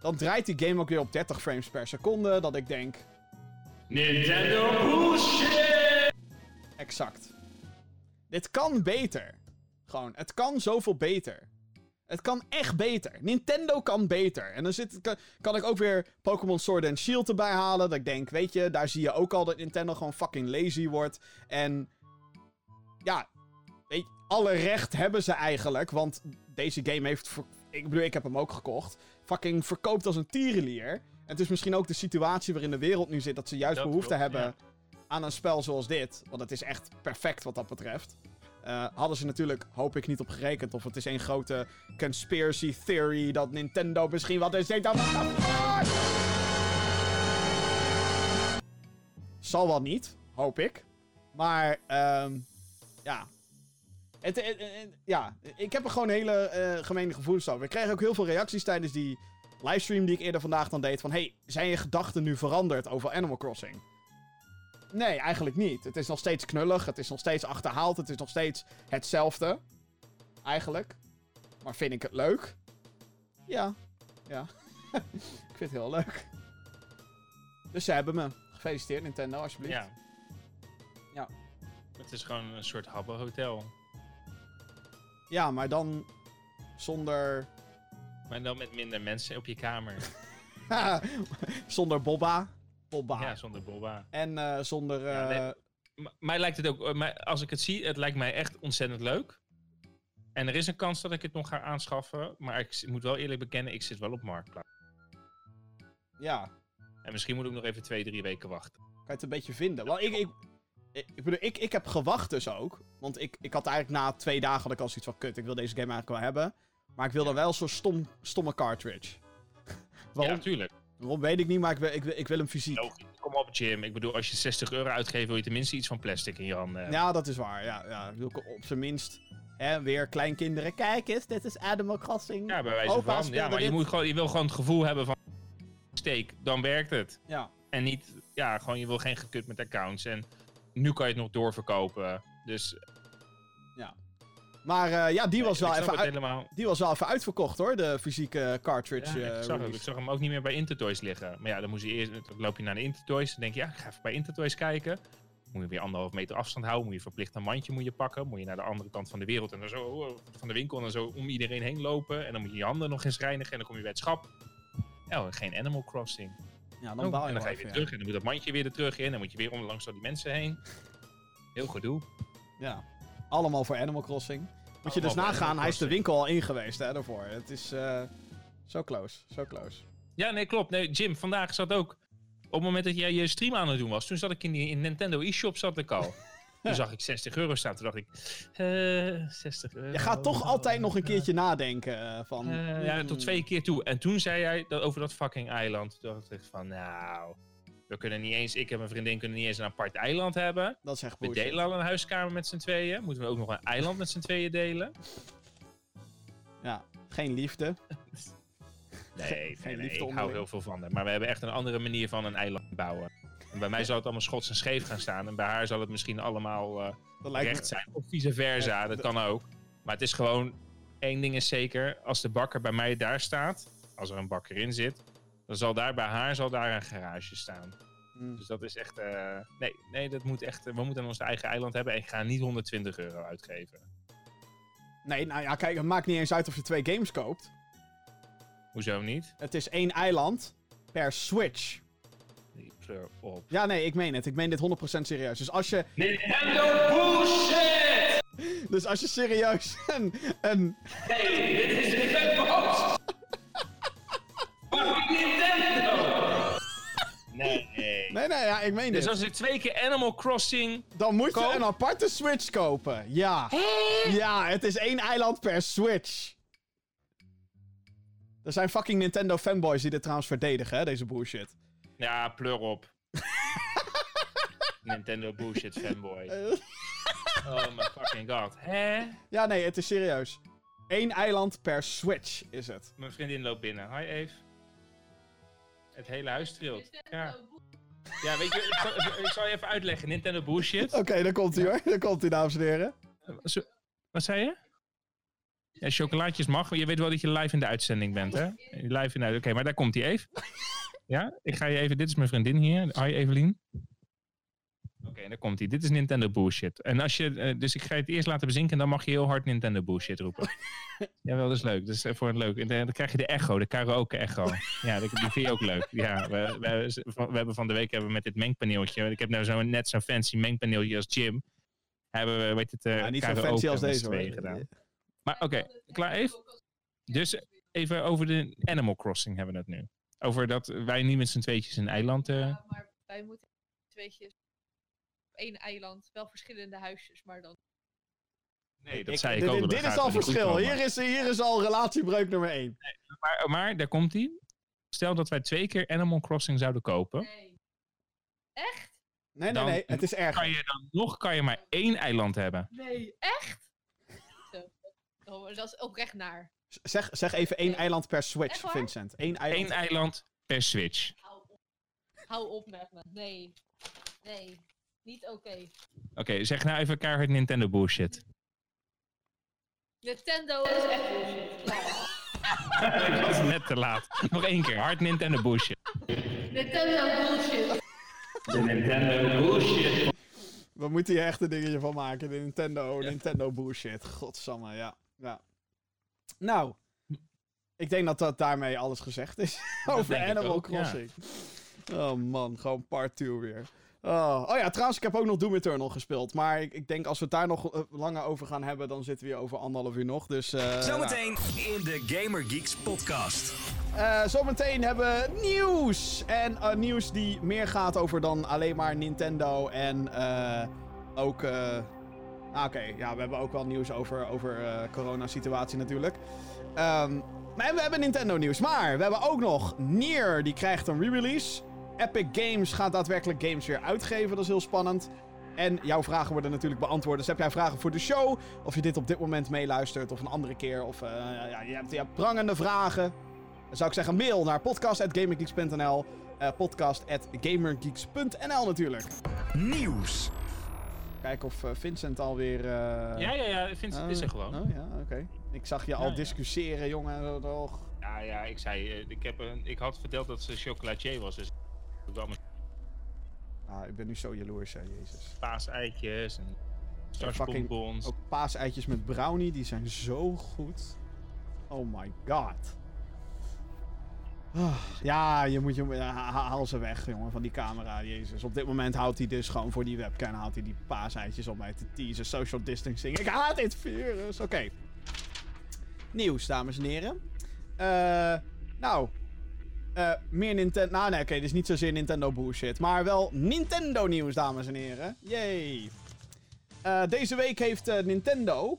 dan draait die game ook weer op 30 frames per seconde. Dat ik denk, Nintendo bullshit! Exact. Dit kan beter. Gewoon, het kan zoveel beter. Het kan echt beter. Nintendo kan beter. En dan zit, kan, kan ik ook weer Pokémon Sword and Shield erbij halen. Dat ik denk, weet je, daar zie je ook al dat Nintendo gewoon fucking lazy wordt. En ja, weet je, alle recht hebben ze eigenlijk. Want deze game heeft, ik bedoel, ik heb hem ook gekocht. Fucking verkoopt als een tierenlier. En het is misschien ook de situatie waarin de wereld nu zit. Dat ze juist Dat behoefte klopt, hebben ja. Aan een spel zoals dit. Want het is echt perfect wat dat betreft. Eh, hadden ze natuurlijk, hoop ik, niet op gerekend. Of het is een grote conspiracy theory dat Nintendo misschien wat is. Zal wel niet, hoop ik. Maar, ehm ja. Het, ja, ik heb er gewoon hele eh gemene gevoelens over. Ik kreeg ook heel veel reacties tijdens die livestream die ik eerder vandaag dan deed. Van, hey, zijn je gedachten nu veranderd over Animal Crossing? Nee, eigenlijk niet. Het is nog steeds knullig, het is nog steeds achterhaald, het is nog steeds hetzelfde. Eigenlijk. Maar vind ik het leuk? Ja. Ja. ik vind het heel leuk. Dus ze hebben me. Gefeliciteerd Nintendo, alsjeblieft. Ja. Ja. Het is gewoon een soort habbehotel. Ja, maar dan zonder... Maar dan met minder mensen op je kamer. zonder Bobba. Bobba. Ja, zonder Boba. En eh, zonder... Ja, eh, nee. Mij lijkt het ook, eh, als ik het zie, het lijkt mij echt ontzettend leuk. En er is een kans dat ik het nog ga aanschaffen. Maar ik moet wel eerlijk bekennen, ik zit wel op Marktplaats. ja, En misschien moet ik nog even twee, drie weken wachten. kan je het een beetje vinden. Wel, ik, ik, ik, ik bedoel, ik, ik heb gewacht dus ook. Want ik, ik had eigenlijk na twee dagen had ik al zoiets van... Kut, ik wil deze game eigenlijk wel hebben. Maar ik wil dan wel zo'n stom, stomme cartridge. Waarom, Ja, tuurlijk. Waarom weet ik niet, maar ik wil, ik wil, ik wil hem fysiek. Logisch. Kom op, Jim. Ik bedoel, als je 60 euro uitgeeft, wil je tenminste iets van plastic in je handen. hebben. Ja, dat is waar. Ja, ja. Ik op zijn minst... Hè, weer kleinkinderen. Kijk eens, dit is Animal Crossing. Ja, bij wijze van. Ja, maar je, moet gewoon, je wil gewoon het gevoel hebben van steek, dan werkt het. Ja. En niet, ja, gewoon je wil geen gekut met accounts. En nu kan je het nog doorverkopen. Dus Maar eh, ja, die was, wel ik even uit, die was wel even uitverkocht hoor, de fysieke cartridge. Ja, eh, ik, zag ik zag hem ook niet meer bij Intertoys liggen. Maar ja, dan, moest je eerst, dan loop je naar de Intertoys. Dan denk je, ja, ik ga even bij Intertoys kijken. Moet je weer anderhalf meter afstand houden. Moet je verplicht een mandje moet je pakken. Moet je naar de andere kant van de wereld en dan zo oh, van de winkel. En dan zo om iedereen heen lopen. En dan moet je je handen nog eens reinigen. En dan kom je bij het schap. Ja, geen Animal Crossing. Ja, dan Oh, baal je en dan ga je even, weer ja. terug. En dan moet dat mandje weer er terug in. Dan moet je weer om langs al die mensen heen. Heel gedoe. Ja. Allemaal voor Animal Crossing. Moet je dus Allemaal voor nagaan, Animal hij is de Crossing. winkel al in geweest hè, daarvoor. Het is eh, zo close, zo close. Ja, nee, klopt. Nee, Jim, vandaag zat ook... Op het moment dat jij je stream aan het doen was, toen zat ik in die in Nintendo eShop zat ik al. Toen zag ik 60 euro staan. Toen dacht ik, eh 60 euro. Je gaat toch altijd nog een keertje nadenken eh, van... Eh, ja, hmm, tot twee keer toe. En toen zei jij dat, over dat fucking eiland. Toen dacht ik van, nou, we kunnen niet eens, ik en mijn vriendin kunnen niet eens een apart eiland hebben. Dat is echt We bullshit. delen al een huiskamer met z'n tweeën. Moeten we ook nog een eiland met z'n tweeën delen? Ja, geen liefde. Nee, nee, geen nee, liefde ik hou onderling. heel veel van haar. Maar we hebben echt een andere manier van een eiland bouwen. En bij mij zal het allemaal schots en scheef gaan staan. En bij haar zal het misschien allemaal eh, Dat lijkt recht me... zijn. Of vice versa, Ja, dat dat- kan ook. Maar het is gewoon, één ding is zeker. Als de bakker bij mij daar staat, als er een bakker in zit, dan zal daar bij haar zal daar een garage staan. Hmm. Dus dat is echt, eh, nee, nee, dat moet echt, we moeten ons eigen eiland hebben. En ik ga niet 120 euro uitgeven. Nee, nou ja, kijk, het maakt niet eens uit of je twee games koopt. Hoezo niet? Het is één eiland per Switch. Die pleur op. Ja, nee, ik meen het. Ik meen dit 100% serieus. Dus als je, Nintendo bullshit! dus als je serieus een, een... Hey, dit is ik ben boos! Fucking Nintendo! Nee. Nee, nee, ja, ik meen Dus dit. als ik twee keer Animal Crossing... Dan moet je een aparte Switch kopen. Ja. Ja, het is één eiland per Switch. Er zijn fucking Nintendo fanboys die dit trouwens verdedigen, hè, deze bullshit. Ja, pleur op. Nintendo bullshit fanboy. Oh my fucking god. Hè? ja, nee, het is serieus. Eén eiland per Switch is het. Mijn vriendin loopt binnen. Hi Eve. Het hele huis trilt. Ja. Ja, weet je, ik zal, ik zal je even uitleggen. Nintendo bullshit. Oké, daar komt hij hoor. Daar komt hij, dames en heren. Zo- Wat zei je? Ja, chocolaatjes mag. Je weet wel dat je live in de uitzending bent, hè? Live in de Oké, maar daar komt hij even. Ja, ik ga je even... Dit is mijn vriendin hier. Hi, Evelien. Oké, daar komt hij. Dit is Nintendo bullshit. En als je... eh, dus ik ga je het eerst laten bezinken en dan mag je heel hard Nintendo bullshit roepen. Jawel, dat is leuk. Dat is voor een leuk. En dan dan krijg je de echo, de karaoke echo. Ja, die, vind je ook leuk. Ja, we, we, we hebben van de week hebben we met dit mengpaneeltje... Ik heb nou zo, net zo'n fancy mengpaneeltje als Jim. Hebben we, weet het, eh Ja, niet zo karaoke fancy als deze hoor. gedaan. Maar oké, klaar even? Dus even over de Animal Crossing hebben we het nu. Over dat wij niet met z'n tweetjes een eiland... eh, Ja, maar wij moeten tweetjes één eiland, wel verschillende huisjes, maar dan. nee, dat Ik- zei ik dit, ook. dit, is al verschil. Hier is, hier is al relatiebreuk nummer 1. Maar, maar daar komt hij. Stel dat wij twee keer Animal Crossing zouden kopen. Nee. Echt? Nee, nee, nee. Het is erger. Kan je dan nog kan je maar één eiland hebben. Nee. Echt? Zo. Dat is oprecht naar. Zeg, zeg even één eiland per Switch, Echt? Vincent. Eén eiland. Eén eiland per Switch. Hou op. Hou op met me. Nee. Nee. Niet oké. Oké, zeg nou even keihard Nintendo bullshit. Nintendo is echt bullshit. Dat was net te laat. Nog één keer, hard Nintendo bullshit. Nintendo bullshit. De Nintendo bullshit. We moeten hier echt een dingetje van maken. De Nintendo, Nintendo bullshit. Godsamme, ja. ja. Nou, ik denk dat dat daarmee alles gezegd is over ik Animal ook, ja. Crossing. Oh man, gewoon part 2 weer. Oh. oh ja, trouwens, ik heb ook nog Doom Eternal gespeeld. Maar ik, ik denk als we het daar nog eh, langer over gaan hebben, dan zitten we hier over anderhalf uur nog. Dus, eh, nou. Zometeen in de Gamer Geeks podcast. Eh, zometeen hebben we nieuws. En nieuws die meer gaat over dan alleen maar Nintendo. En ook. ah, Oké, ja, we hebben ook wel nieuws over, over coronasituatie natuurlijk. Ehm, maar we hebben Nintendo nieuws. Maar we hebben ook nog Nier, die krijgt een re-release. Epic Games gaat daadwerkelijk games weer uitgeven. Dat is heel spannend. En jouw vragen worden natuurlijk beantwoord. Dus heb jij vragen voor de show? Of je dit op dit moment meeluistert of een andere keer. Of eh, ja, je, hebt, je hebt prangende vragen. Dan zou ik zeggen mail naar podcast.gamergeeks.nl. eh podcast.gamergeeks.nl natuurlijk. Nieuws. Kijken of eh, Vincent alweer... eh Ja, ja, ja, vind het is er gewoon. Oh ja, oké. Ik zag je al Ja, ja. discussiëren, jongen. Ja, ja, ik zei, ik, heb een, ik had verteld dat ze chocolatier was. Dus Ah, ik ben nu zo jaloers, hè, jezus. paaseitjes en fucking-. Ook paaseitjes met brownie, die zijn zo goed. Oh my god. Ah, ja, je moet je, haal ze weg, jongen, van die camera, jezus. Op dit moment houdt hij dus gewoon voor die webcam, houdt hij die paaseitjes op mij te teasen. Social distancing. Ik haat dit virus. Oké. Nieuws, dames en heren. Eh, nou, eh, meer Nintendo... Nou, nee, oké, dit is niet zozeer Nintendo bullshit. Maar wel Nintendo nieuws, dames en heren. Yay. Eh, deze week heeft eh, Nintendo...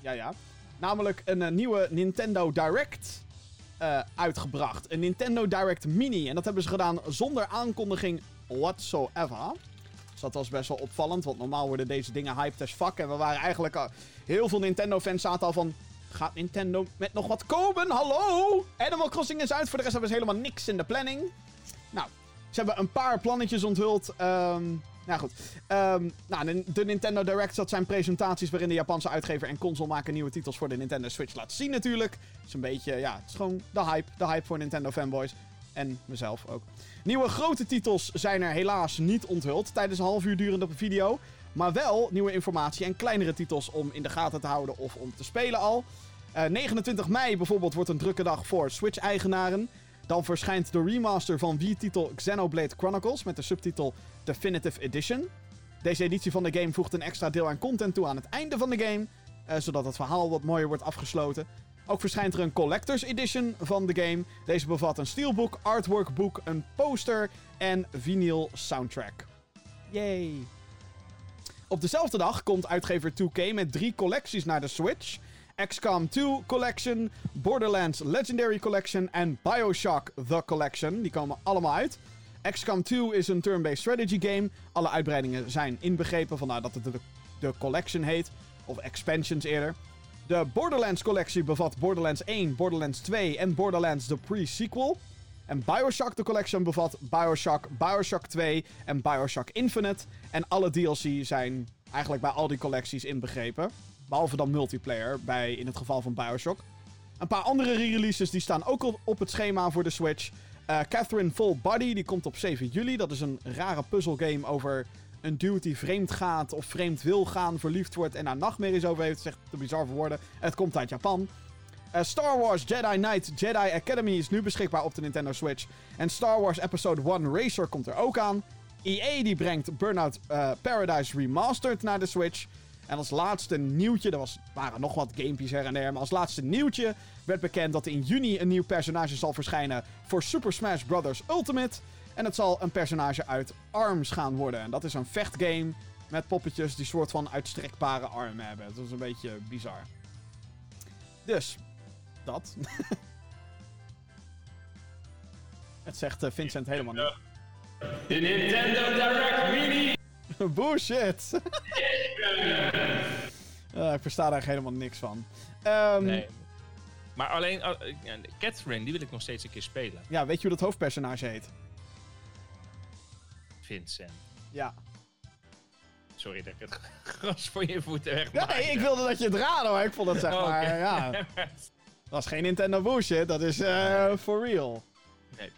Ja, ja. Namelijk een nieuwe Nintendo Direct uitgebracht. Een Nintendo Direct Mini. En dat hebben ze gedaan zonder aankondiging whatsoever. Dus dat was best wel opvallend. Want normaal worden deze dingen hyped as fuck. En we waren eigenlijk. Heel veel Nintendo-fans zaten al van... Gaat Nintendo met nog wat komen? Hallo? Animal Crossing is uit. Voor de rest hebben ze helemaal niks in de planning. Nou, ze hebben een paar plannetjes onthuld. Ehm nou goed. Ehm, nou, de, Nintendo Directs, dat zijn presentaties waarin de Japanse uitgever en consolemaker nieuwe titels voor de Nintendo Switch laat zien natuurlijk. Het is een beetje, ja, het is gewoon de hype. De hype voor Nintendo fanboys. En mezelf ook. Nieuwe grote titels zijn er helaas niet onthuld tijdens een half uur durende video. Maar wel nieuwe informatie en kleinere titels om in de gaten te houden of om te spelen al. Eh, 29 mei bijvoorbeeld wordt een drukke dag voor Switch-eigenaren. Dan verschijnt de remaster van Wii-titel Xenoblade Chronicles met de subtitel Definitive Edition. Deze editie van de game voegt een extra deel aan content toe aan het einde van de game, eh, zodat het verhaal wat mooier wordt afgesloten. Ook verschijnt er een Collector's Edition van de game. Deze bevat een steelbook, artworkboek, een poster en vinyl soundtrack. Yay! Op dezelfde dag komt uitgever 2K met drie collecties naar de Switch. XCOM 2 Collection, Borderlands Legendary Collection en Bioshock The Collection. Die komen allemaal uit. XCOM 2 is een turn-based strategy game. Alle uitbreidingen zijn inbegrepen, vandaar dat het de, de Collection heet. Of expansions eerder. De Borderlands collectie bevat Borderlands 1, Borderlands 2 en Borderlands The Pre-Sequel. En Bioshock de collection bevat Bioshock, Bioshock 2 en Bioshock Infinite. En alle DLC zijn eigenlijk bij al die collecties inbegrepen. Behalve dan multiplayer, bij, in het geval van Bioshock. Een paar andere re-releases die staan ook op- op het schema voor de Switch. Eh, Catherine Full Body, die komt op 7 juli. Dat is een rare puzzelgame over een dude die vreemd gaat of vreemd wil gaan, verliefd wordt en daar nachtmerries over heeft. Zegt te bizar voor woorden. Het komt uit Japan. Eh, Star Wars Jedi Knight Jedi Academy is nu beschikbaar op de Nintendo Switch. En Star Wars Episode 1 Racer komt er ook aan. EA die brengt Burnout eh, Paradise Remastered naar de Switch. En als laatste nieuwtje, er was, waren nog wat gamepies her en der, maar als laatste nieuwtje werd bekend dat in juni een nieuw personage zal verschijnen voor Super Smash Bros. Ultimate. En het zal een personage uit ARMS gaan worden. En dat is een vechtgame met poppetjes die soort van uitstrekbare armen hebben. Dat is een beetje bizar. Dus, dat. het zegt eh, Vincent helemaal niet. De Nintendo Direct Mini! Bullshit! Eh, ik versta daar helemaal niks van. Ehm, Nee. Maar alleen, uh, Catherine, die wil ik nog steeds een keer spelen. Ja, weet je hoe dat hoofdpersonage heet? Vincent. Ja. Sorry dat ik het gras voor je voeten weg nee, ik wilde dat je het raadde, maar ik vond het zeg Oh, maar, ja. Dat is geen Nintendo bullshit, dat is eh for real. Nee.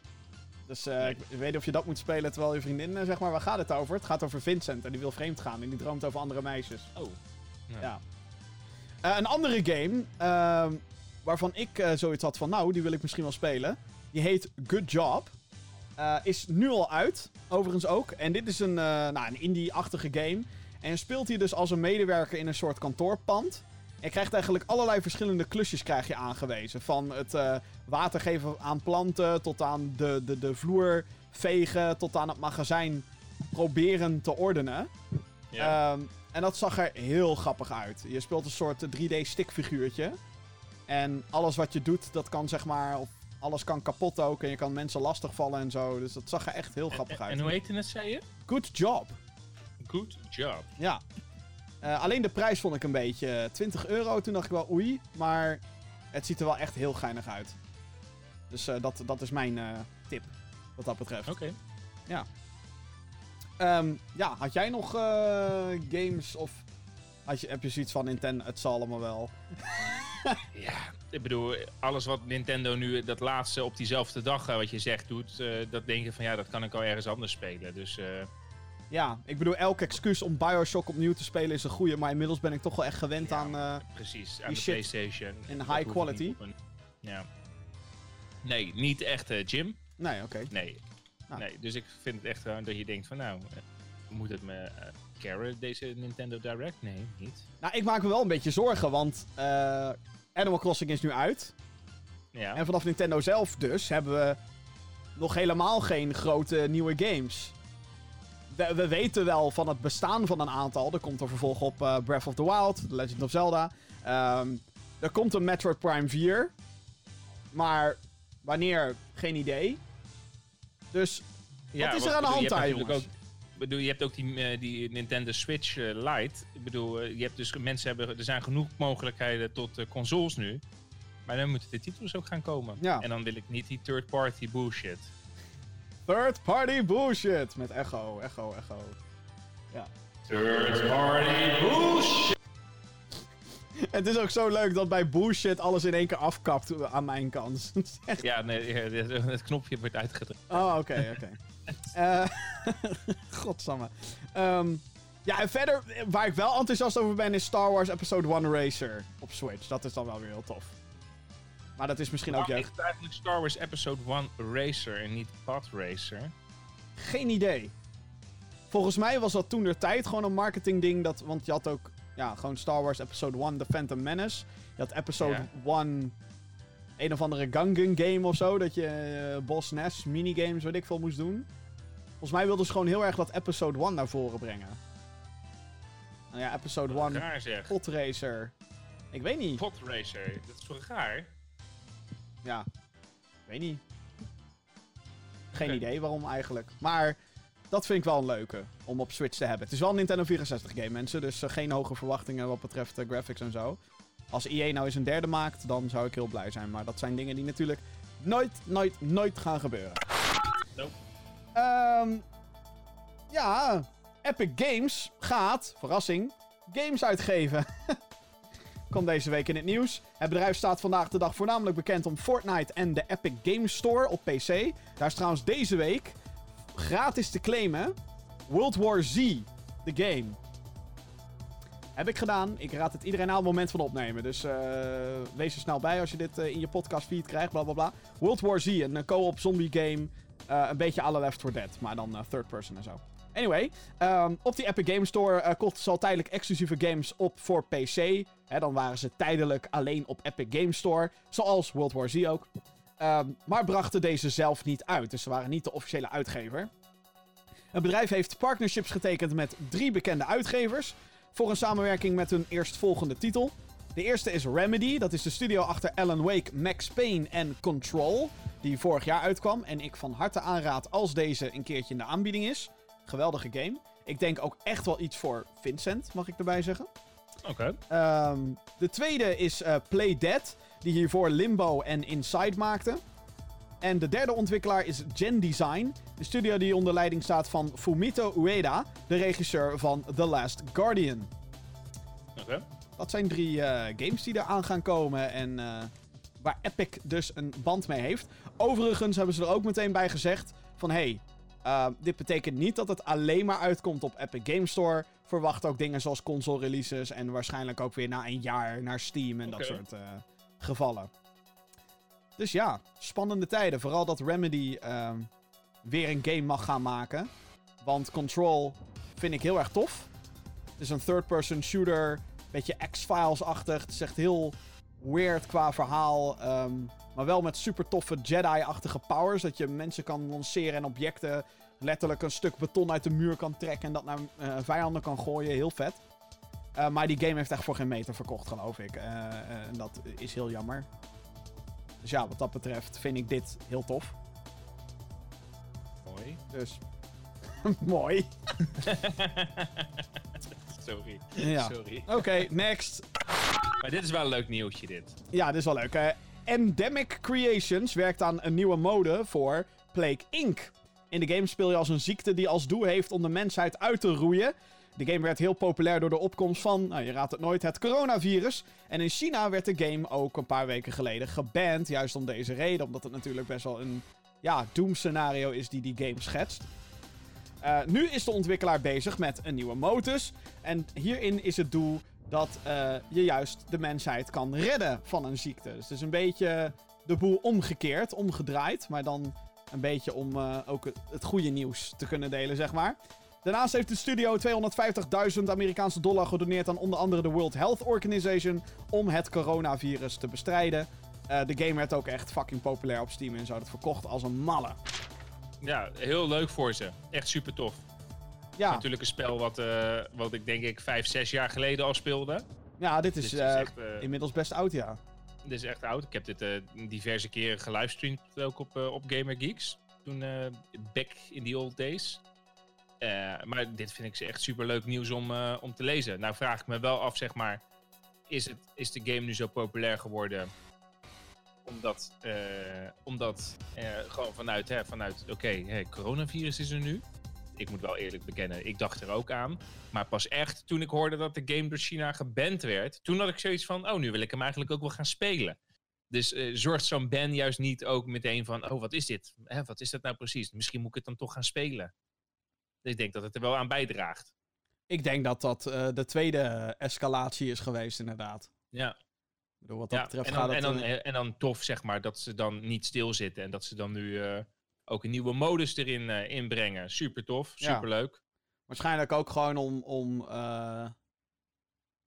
Dus eh, Nee. ik weet niet of je dat moet spelen terwijl je vriendin, eh, zeg maar, waar gaat het over? Het gaat over Vincent en die wil vreemd gaan en die droomt over andere meisjes. Oh. Ja. Een andere game, ehm, waarvan ik zoiets had van, nou, die wil ik misschien wel spelen. Die heet Good Job. Is nu al uit, overigens ook. En dit is een, nou, een indie-achtige game. En je speelt hier dus als een medewerker in een soort kantoorpand. En je krijgt eigenlijk allerlei verschillende klusjes krijg je aangewezen. Van het eh, water geven aan planten, tot aan de, de, de vloer vegen, tot aan het magazijn proberen te ordenen. Ja. Ehm, en dat zag er heel grappig uit. Je speelt een soort 3D-stickfiguurtje. En alles wat je doet, dat kan zeg maar... Of alles kan kapot ook. En je kan mensen lastigvallen en zo. Dus dat zag er echt heel grappig en, uit. en hoe heette het, zei je? Good job. Good job. Ja. Eh, alleen de prijs vond ik een beetje eh, 20 euro. Toen dacht ik wel oei. Maar het ziet er wel echt heel geinig uit. Dus eh, dat, dat is mijn eh, tip. Wat dat betreft. Oké. Ehm, ja, had jij nog eh, games of had je, heb je zoiets van Nintendo? Het zal allemaal wel. Ja, ik bedoel, alles wat Nintendo nu dat laatste op diezelfde dag, eh, wat je zegt, doet, eh, dat denk je van ja, dat kan ik al ergens anders spelen. Dus eh, Ja, ik bedoel, elk excuus om Bioshock opnieuw te spelen is een goede. Maar inmiddels ben ik toch wel echt gewend Ja. aan. eh, precies, aan de shit PlayStation. in high quality? een- ja. Nee, niet echt eh, Jim. nee, oké. Nee. Nou. nee. Dus ik vind het echt gewoon dat je denkt van nou, eh, moet het me uh, deze Nintendo Direct? Nee, niet. Nou, ik maak me wel een beetje zorgen, want Animal Crossing is nu uit. Ja. En vanaf Nintendo zelf dus hebben we nog helemaal geen grote nieuwe games. We, we weten wel van het bestaan van een aantal. Er komt er vervolg op eh, Breath of the Wild, The Legend of Zelda. Ehm, er komt een Metroid Prime 4. Maar wanneer? Geen idee. Dus Ja, Wat is er aan de hand daar, jongens? Ik bedoel, je hebt ook die, eh, die Nintendo Switch eh, Lite. Ik bedoel, je hebt dus mensen hebben, er zijn genoeg mogelijkheden tot consoles nu. Maar dan moeten de titels ook gaan komen. Ja. En dan wil ik niet die third-party bullshit. Third party bullshit. Met echo, echo, echo. Third-party bullshit! Het is ook zo leuk dat bij bullshit alles in één keer afkapt aan mijn kant. Het is echt Ja, nee, ja, het knopje wordt uitgedrukt. Oh, oké, oké. Eh, Godsamme. Ehm, ja, en verder, eh, waar ik wel enthousiast over ben, is Star Wars Episode 1 Racer op Switch. Dat is dan wel weer heel tof. Maar dat is misschien ook jeugd. is het eigenlijk Star Wars Episode 1 Racer en niet Pod Racer? Geen idee. Volgens mij was dat toen de tijd gewoon een marketingding. Dat, want je had ook ja, gewoon Star Wars Episode 1 The Phantom Menace. Je had Episode 1 een of andere Gungan game of zo. Dat je eh, Boss Ness minigames, weet ik veel, moest doen. Volgens mij wilden ze gewoon heel erg dat Episode 1 naar voren brengen. Nou ja, Episode 1 Raar zeg. Pod Racer. Ik weet niet. Pod Racer, dat is toch raar? Ja, weet niet. Geen idee waarom eigenlijk. Maar dat vind ik wel een leuke om op Switch te hebben. Het is wel een Nintendo 64 game, mensen. Dus eh, geen hoge verwachtingen wat betreft eh, graphics en zo. Als EA nou eens een derde maakt, dan zou ik heel blij zijn. Maar dat zijn dingen die natuurlijk nooit, nooit, nooit gaan gebeuren. Nope. Ehm, ja, Epic Games gaat, verrassing, games uitgeven. Komt deze week in het nieuws. Het bedrijf staat vandaag de dag voornamelijk bekend om Fortnite en de Epic Games Store op PC. Daar is trouwens deze week gratis te claimen World War Z, de game. Heb ik gedaan. Ik raad het iedereen aan het moment van opnemen. Dus eh, wees er snel bij als je dit eh, in je podcast feed krijgt. Bla bla bla. World War Z, een eh, co-op zombie game. Een beetje la Left 4 Dead, maar dan third person en zo. Anyway, ehm, op die Epic Games Store eh kochten ze al tijdelijk exclusieve games op voor PC. Dan waren ze tijdelijk alleen op Epic Games Store. Zoals World War Z ook. Ehm, maar brachten deze zelf niet uit. Dus ze waren niet de officiële uitgever. Het bedrijf heeft partnerships getekend met drie bekende uitgevers. Voor een samenwerking met hun eerstvolgende titel. De eerste is Remedy. Dat is de studio achter Alan Wake, Max Payne en Control. Die vorig jaar uitkwam. En ik van harte aanraad als deze een keertje in de aanbieding is. Geweldige game. Ik denk ook echt wel iets voor Vincent, mag ik erbij zeggen. Oké. Ehm, de tweede is eh, Play Dead, die hiervoor Limbo en Inside maakte. En de derde ontwikkelaar is Gen Design, de studio die onder leiding staat van Fumito Ueda, de regisseur van The Last Guardian. Oké. Dat zijn drie eh, games die eraan gaan komen en eh, waar Epic dus een band mee heeft. Overigens hebben ze er ook meteen bij gezegd van hey, eh, dit betekent niet dat het alleen maar uitkomt op Epic Game Store. Verwacht ook dingen zoals console releases en waarschijnlijk ook weer na een jaar naar Steam en dat soort eh, gevallen. Dus ja, spannende tijden. Vooral dat Remedy ehm, weer een game mag gaan maken. Want Control vind ik heel erg tof. Het is een third-person shooter. Beetje X-Files-achtig. Het is echt heel weird qua verhaal. ehm, maar wel met super toffe Jedi-achtige powers. Dat je mensen kan lanceren en objecten letterlijk een stuk beton uit de muur kan trekken. En dat naar eh, vijanden kan gooien. Heel vet. Eh, maar die game heeft echt voor geen meter verkocht, geloof ik. Eh, en dat is heel jammer. Dus ja, wat dat betreft vind ik dit heel tof. Mooi. Dus. Mooi. Sorry. Ja. Sorry. Oké, next. Maar dit is wel een leuk nieuwtje, dit. Ja, dit is wel leuk. Endemic Creations werkt aan een nieuwe mode voor Plague Inc. In de game speel je als een ziekte die als doel heeft om de mensheid uit te roeien. De game werd heel populair door de opkomst van, nou, je raadt het nooit, het coronavirus. En in China werd de game ook een paar weken geleden geband, juist om deze reden. Omdat het natuurlijk best wel een, ja, doemscenario is die die game schetst. Eh, nu is de ontwikkelaar bezig met een nieuwe modus. En hierin is het doel dat eh, je juist de mensheid kan redden van een ziekte. Dus het is een beetje de boel omgekeerd, omgedraaid. Maar dan een beetje om eh, ook het, het goede nieuws te kunnen delen, zeg maar. Daarnaast heeft de studio 250.000 Amerikaanse dollar gedoneerd aan onder andere de World Health Organization om het coronavirus te bestrijden. Eh, de game werd ook echt fucking populair op Steam en zo. Dat verkocht als een malle. Ja, heel leuk voor ze. Echt super tof. Ja, Natuurlijk een spel wat, eh, wat ik denk ik vijf, zes jaar geleden al speelde. ja dit is, Dit is eh, echt, eh, inmiddels best oud, ja. Dit is echt oud. Ik heb dit diverse keren gelivestreamd ook op, op Gamer Geeks. Toen back in the old days. Maar dit vind ik echt super leuk nieuws om, om te lezen. Nou vraag ik me wel af, zeg maar, is, het, is de game nu zo populair geworden? Omdat, omdat gewoon vanuit, hè, vanuit oké, hè, coronavirus is er nu. Ik moet wel eerlijk bekennen, ik dacht er ook aan. Maar pas echt toen ik hoorde dat de game door China geband werd, toen had ik zoiets van, oh, nu wil ik hem eigenlijk ook wel gaan spelen. Dus eh, zorgt zo'n ban juist niet ook meteen van, oh, wat is dit? Hè, wat is dat nou precies? Misschien moet ik het dan toch gaan spelen. Dus ik denk dat het er wel aan bijdraagt. Ik denk dat dat eh, de tweede escalatie is geweest, inderdaad. Ja, bedoel, wat dat ja. betreft En, gaat dan, het... en, dan, eh, en dan tof, zeg maar, dat ze dan niet stilzitten en dat ze dan nu ook een nieuwe modus erin eh, inbrengen. Super tof, super leuk. Waarschijnlijk ook gewoon om... om eh,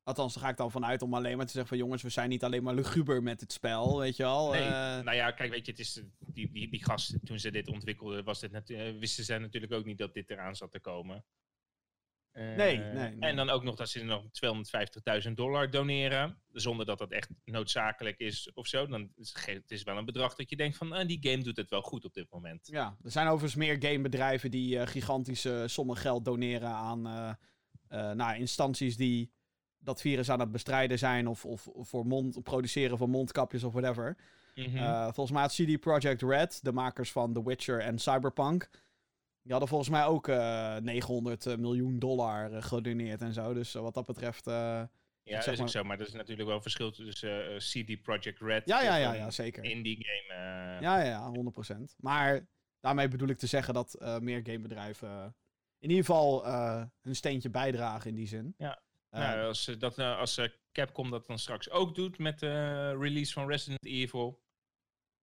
Althans, daar ga ik dan vanuit om alleen maar te zeggen van... Jongens, we zijn niet alleen maar luguber met het spel, weet je wel. Nee, eh, nou ja, kijk, weet je, het is, die, die, die gasten, toen ze dit ontwikkelden, was dit wisten ze natuurlijk ook niet dat dit eraan zat te komen. Eh, Nee, nee, nee. En dan ook nog dat ze nog 250.000 dollar doneren, zonder dat dat echt noodzakelijk is of zo. Dan is het is wel een bedrag dat je denkt van, ah, die game doet het wel goed op dit moment. Ja, er zijn overigens meer gamebedrijven die eh, gigantische sommen geld doneren aan eh, nou, instanties die dat virus aan het bestrijden zijn of, of voor mond, produceren van mondkapjes of whatever. Mhm. Volgens mij had CD Projekt Red, de makers van The Witcher en Cyberpunk, die hadden volgens mij ook eh 900 miljoen dollar eh, gedoneerd en zo. Dus eh, wat dat betreft. eh, ja, dat is ook zo. Maar er is natuurlijk wel een verschil tussen eh, CD Projekt Red ja, ja, ja, een ja, zeker. indie game. eh, Ja, ja, 100%. Maar daarmee bedoel ik te zeggen dat eh, meer gamebedrijven eh, in ieder geval eh hun steentje bijdragen in die zin. Ja. Eh, Nou, als, dat, eh, als eh, Capcom dat dan straks ook doet met de release van Resident Evil,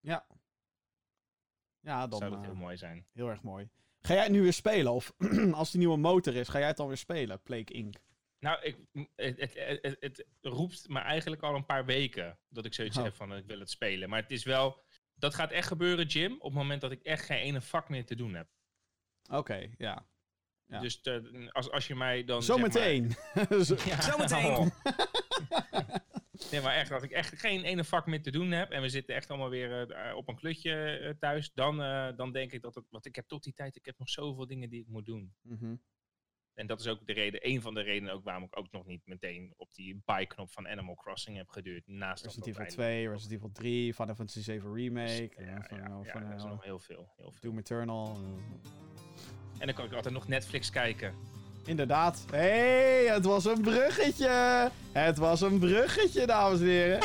ja. Ja, dan zou dat eh, heel mooi zijn. heel erg mooi. Ga jij het nu weer spelen? Of als die nieuwe motor is, ga jij het dan weer spelen? Plague Inc. Nou, ik, het, het, het, het- het roept me eigenlijk al een paar weken dat ik zoiets Oh. heb van ik wil het spelen. Maar het is wel, dat gaat echt gebeuren, Jim, op het moment dat ik echt geen ene vak meer te doen heb. Oké, ja. Ja. Dus eh, als, als je mij dan. zeg maar- Zometeen. Ja. Nee, maar echt, als ik echt geen ene vak meer te doen heb en we zitten echt allemaal weer eh, op een klutje eh, thuis, dan, eh, dan denk ik dat het. Want ik heb tot die tijd, ik heb nog zoveel dingen die ik moet doen. Mhm. En dat is ook de reden, een van de redenen ook waarom ik ook nog niet meteen op die buy-knop van Animal Crossing heb geduurd. Naast Resident Evil eindelijk- 2, Resident Evil 3, Final Fantasy 7 Remake, Ja, ja, van, ja, ja, van, dat is eh, nog heel veel. Heel veel. Doom Eternal. En dan kan ik altijd nog Netflix kijken. Inderdaad. hey, het was een bruggetje. Het was een bruggetje, dames en heren.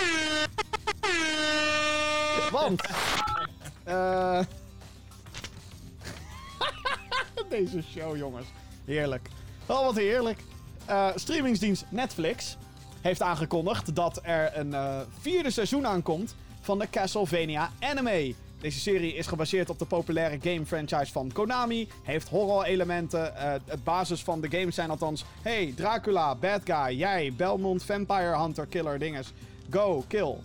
Want... eh Deze show, jongens. Heerlijk. Oh, wat heerlijk. Eh, streamingsdienst Netflix heeft aangekondigd dat er een eh, vierde seizoen aankomt van de Castlevania anime. Deze serie is gebaseerd op de populaire game franchise van Konami. Heeft horror elementen. Eh, het basis van de game zijn althans... Hey, Dracula, bad guy. Jij, Belmont, vampire hunter, killer, dinges. Go, kill.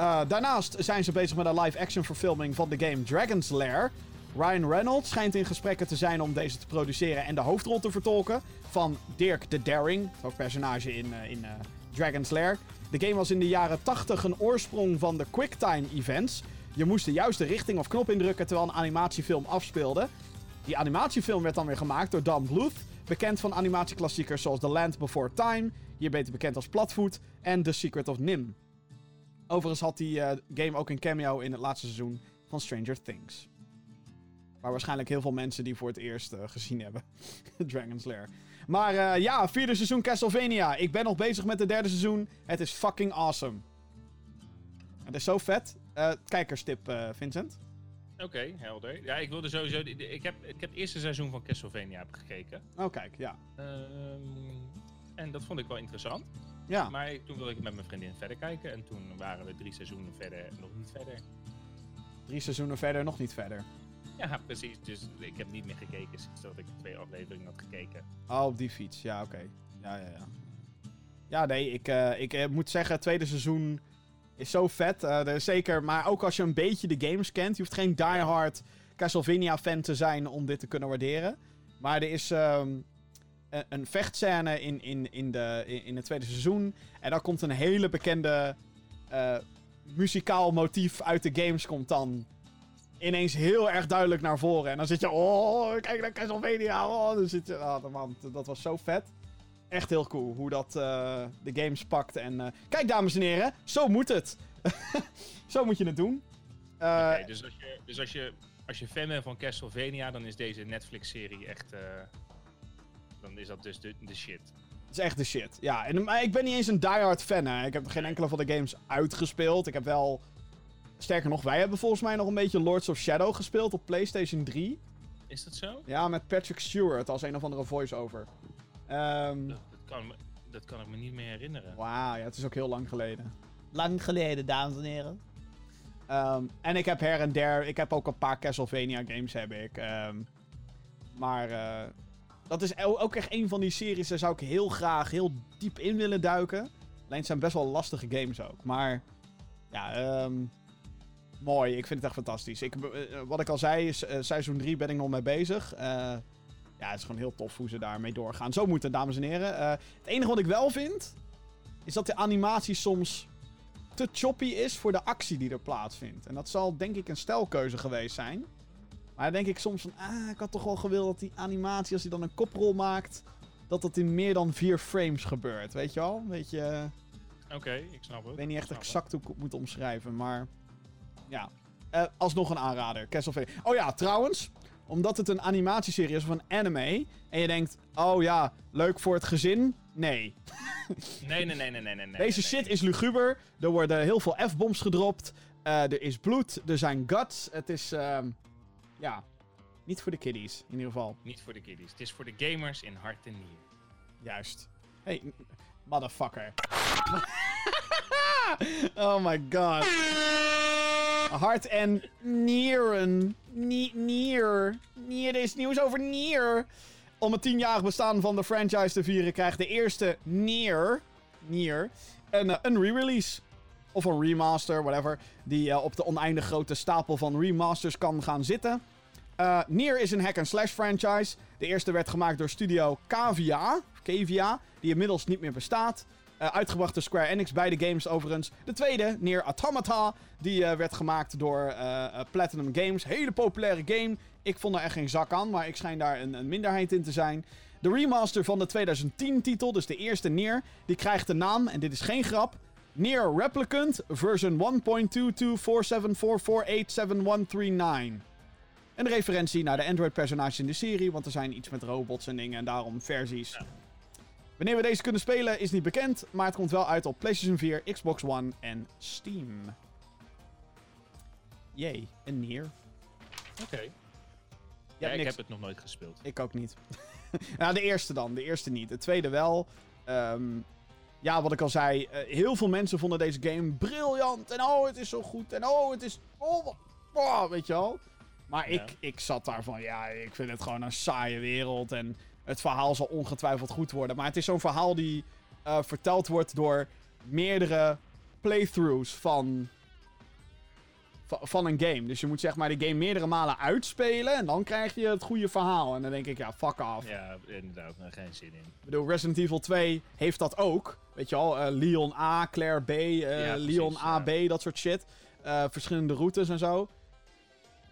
Eh, daarnaast zijn ze bezig met een live-action verfilming van de game Dragon's Lair. Ryan Reynolds schijnt in gesprekken te zijn om deze te produceren en de hoofdrol te vertolken van Dirk the Daring, ook personage in, eh, in eh, Dragon's Lair. De game was in de jaren 80 een oorsprong van de QuickTime events. Je moest de juiste richting of knop indrukken terwijl een animatiefilm afspeelde. Die animatiefilm werd dan weer gemaakt door Dan Bluth, bekend van animatieklassiekers zoals The Land Before Time, hier beter bekend als Platvoet, en The Secret of Nim. Overigens had die eh, game ook een cameo in het laatste seizoen van Stranger Things. Waar waarschijnlijk heel veel mensen die voor het eerst eh, gezien hebben. Dragon's Lair. Maar eh, ja, vierde seizoen Castlevania. Ik ben nog bezig met het derde seizoen. Het is fucking awesome. Het is zo vet. Eh, kijkerstip, eh, Vincent. Oké, helder. Ja, ik wilde sowieso. Ik heb, ik heb het eerste seizoen van Castlevania heb gekeken. Oh, kijk, ja. Ehm, en dat vond ik wel interessant. Ja, Maar toen wilde ik met mijn vriendin verder kijken. En toen waren we drie seizoenen verder en nog niet verder. drie seizoenen verder, nog niet verder. Ja, precies. Dus ik heb niet meer gekeken sinds dat ik twee afleveringen had gekeken. Oh, op die fiets. Ja, oké. Ja, ja, ja. Ja, nee, ik, eh, ik moet zeggen, tweede seizoen is zo vet. Eh, er zeker, maar ook als je een beetje de games kent. Je hoeft geen diehard Castlevania-fan te zijn om dit te kunnen waarderen. Maar er is ehm, een, een vechtscène in, in, in, de, in, in het tweede seizoen. En daar komt een hele bekende eh, muzikaal motief uit de games komt dan ineens heel erg duidelijk naar voren. En dan zit je, oh, kijk naar Castlevania. Oh, dan zit je, oh, man, dat was zo vet. Echt heel cool hoe dat eh, de games pakt. En eh, kijk, dames en heren, zo moet het. zo moet je het doen. Eh, dus als je, dus als, je, als je fan bent van Castlevania, dan is deze Netflix-serie echt. dan is dat dus de, de shit. Het is echt de shit. Ja, en, maar ik ben niet eens een diehard fan. Hè. Ik heb geen enkele van de games uitgespeeld. Ik heb wel... Sterker nog, wij hebben volgens mij nog een beetje Lords of Shadow gespeeld op PlayStation 3. Is dat zo? Ja, met Patrick Stewart als een of andere voice-over. Ehm Dat, dat, kan, dat kan ik me niet meer herinneren. Wauw, ja, het is ook heel lang geleden. Lang geleden, dames en heren. Ehm, en ik heb her en der, ik heb ook een paar Castlevania games heb ik. Ehm, maar eh, dat is ook echt een van die series, daar zou ik heel graag heel diep in willen duiken. Alleen het zijn best wel lastige games ook. Maar ja, ehm, mooi. Ik vind het echt fantastisch. Ik, eh, wat ik al zei, is, eh, seizoen 3 ben ik nog mee bezig. Ja, het is gewoon heel tof hoe ze daarmee doorgaan. Zo moet het, dames en heren. Eh, het enige wat ik wel vind, is dat de animatie soms te choppy is voor de actie die er plaatsvindt. En dat zal denk ik een stijlkeuze geweest zijn. Maar dan denk ik soms van, ah, ik had toch wel gewild dat die animatie, als hij dan een koprol maakt, dat dat in meer dan vier frames gebeurt. Weet je wel? Weet je, eh, Oké, ik snap het. ik weet niet echt exact hoe ik het moet omschrijven, maar ja. Eh, alsnog een aanrader, Castlevania. Oh ja, trouwens, omdat het een animatieserie is of een anime, en je denkt, oh ja, leuk voor het gezin. Nee. Nee, nee, nee, nee, nee, nee. Deze shit is luguber. Er worden heel veel F-bombs gedropt. Eh, er is bloed. Er zijn guts. Het is, ehm, ja, niet voor de kiddies, in ieder geval. Niet voor de kiddies. Het is voor de gamers in hart en nier. Juist. Hey, motherfucker. oh my god. Hart en nieren. Nie- Nier. Nier, er is nieuws over Nier. Om het tienjarig bestaan van de franchise te vieren krijgt de eerste Nier, Nier een, eh, een re-release. Of een remaster, whatever. Die eh, op de oneindig grote stapel van remasters kan gaan zitten. Eh Nier is een hack-and-slash franchise. De eerste werd gemaakt door studio Cavia, Cavia die inmiddels niet meer bestaat. Eh, uitgebracht door Square Enix, beide games overigens. De tweede, Nier Automata, die eh, werd gemaakt door eh, Platinum Games. Hele populaire game. Ik vond er echt geen zak aan, maar ik schijn daar een, een minderheid in te zijn. De remaster van de 2010-titel, dus de eerste Nier, die krijgt de naam, en dit is geen grap, Nier Replicant version 1.224744871139. Een referentie naar de Android-personages in de serie, want er zijn iets met robots en dingen en daarom versies. Wanneer we deze kunnen spelen is niet bekend, maar het komt wel uit op PlayStation 4, Xbox One en Steam. Jee, een Nier. Oké. Ja, ik niks- heb het nog nooit gespeeld. Ik ook niet. nou, de eerste dan. De eerste niet. De tweede wel. Ehm, ja, wat ik al zei. eh, heel veel mensen vonden deze game briljant. En oh, het is zo goed. En oh, het is... Oh, oh, weet je wel. Maar Ja. ik, ik zat daar van... Ja, ik vind het gewoon een saaie wereld. En het verhaal zal ongetwijfeld goed worden. Maar het is zo'n verhaal die eh, verteld wordt door meerdere playthroughs van... va- Van een game. Dus je moet zeg maar de game meerdere malen uitspelen. En dan krijg je het goede verhaal. En dan denk ik, ja, fuck off. Ja, inderdaad. Nou, geen zin in. Ik bedoel, Resident Evil 2 heeft dat ook. Weet je al, eh, Leon A, Claire B, Ja, precies, Leon AB, dat soort shit. Verschillende routes en zo.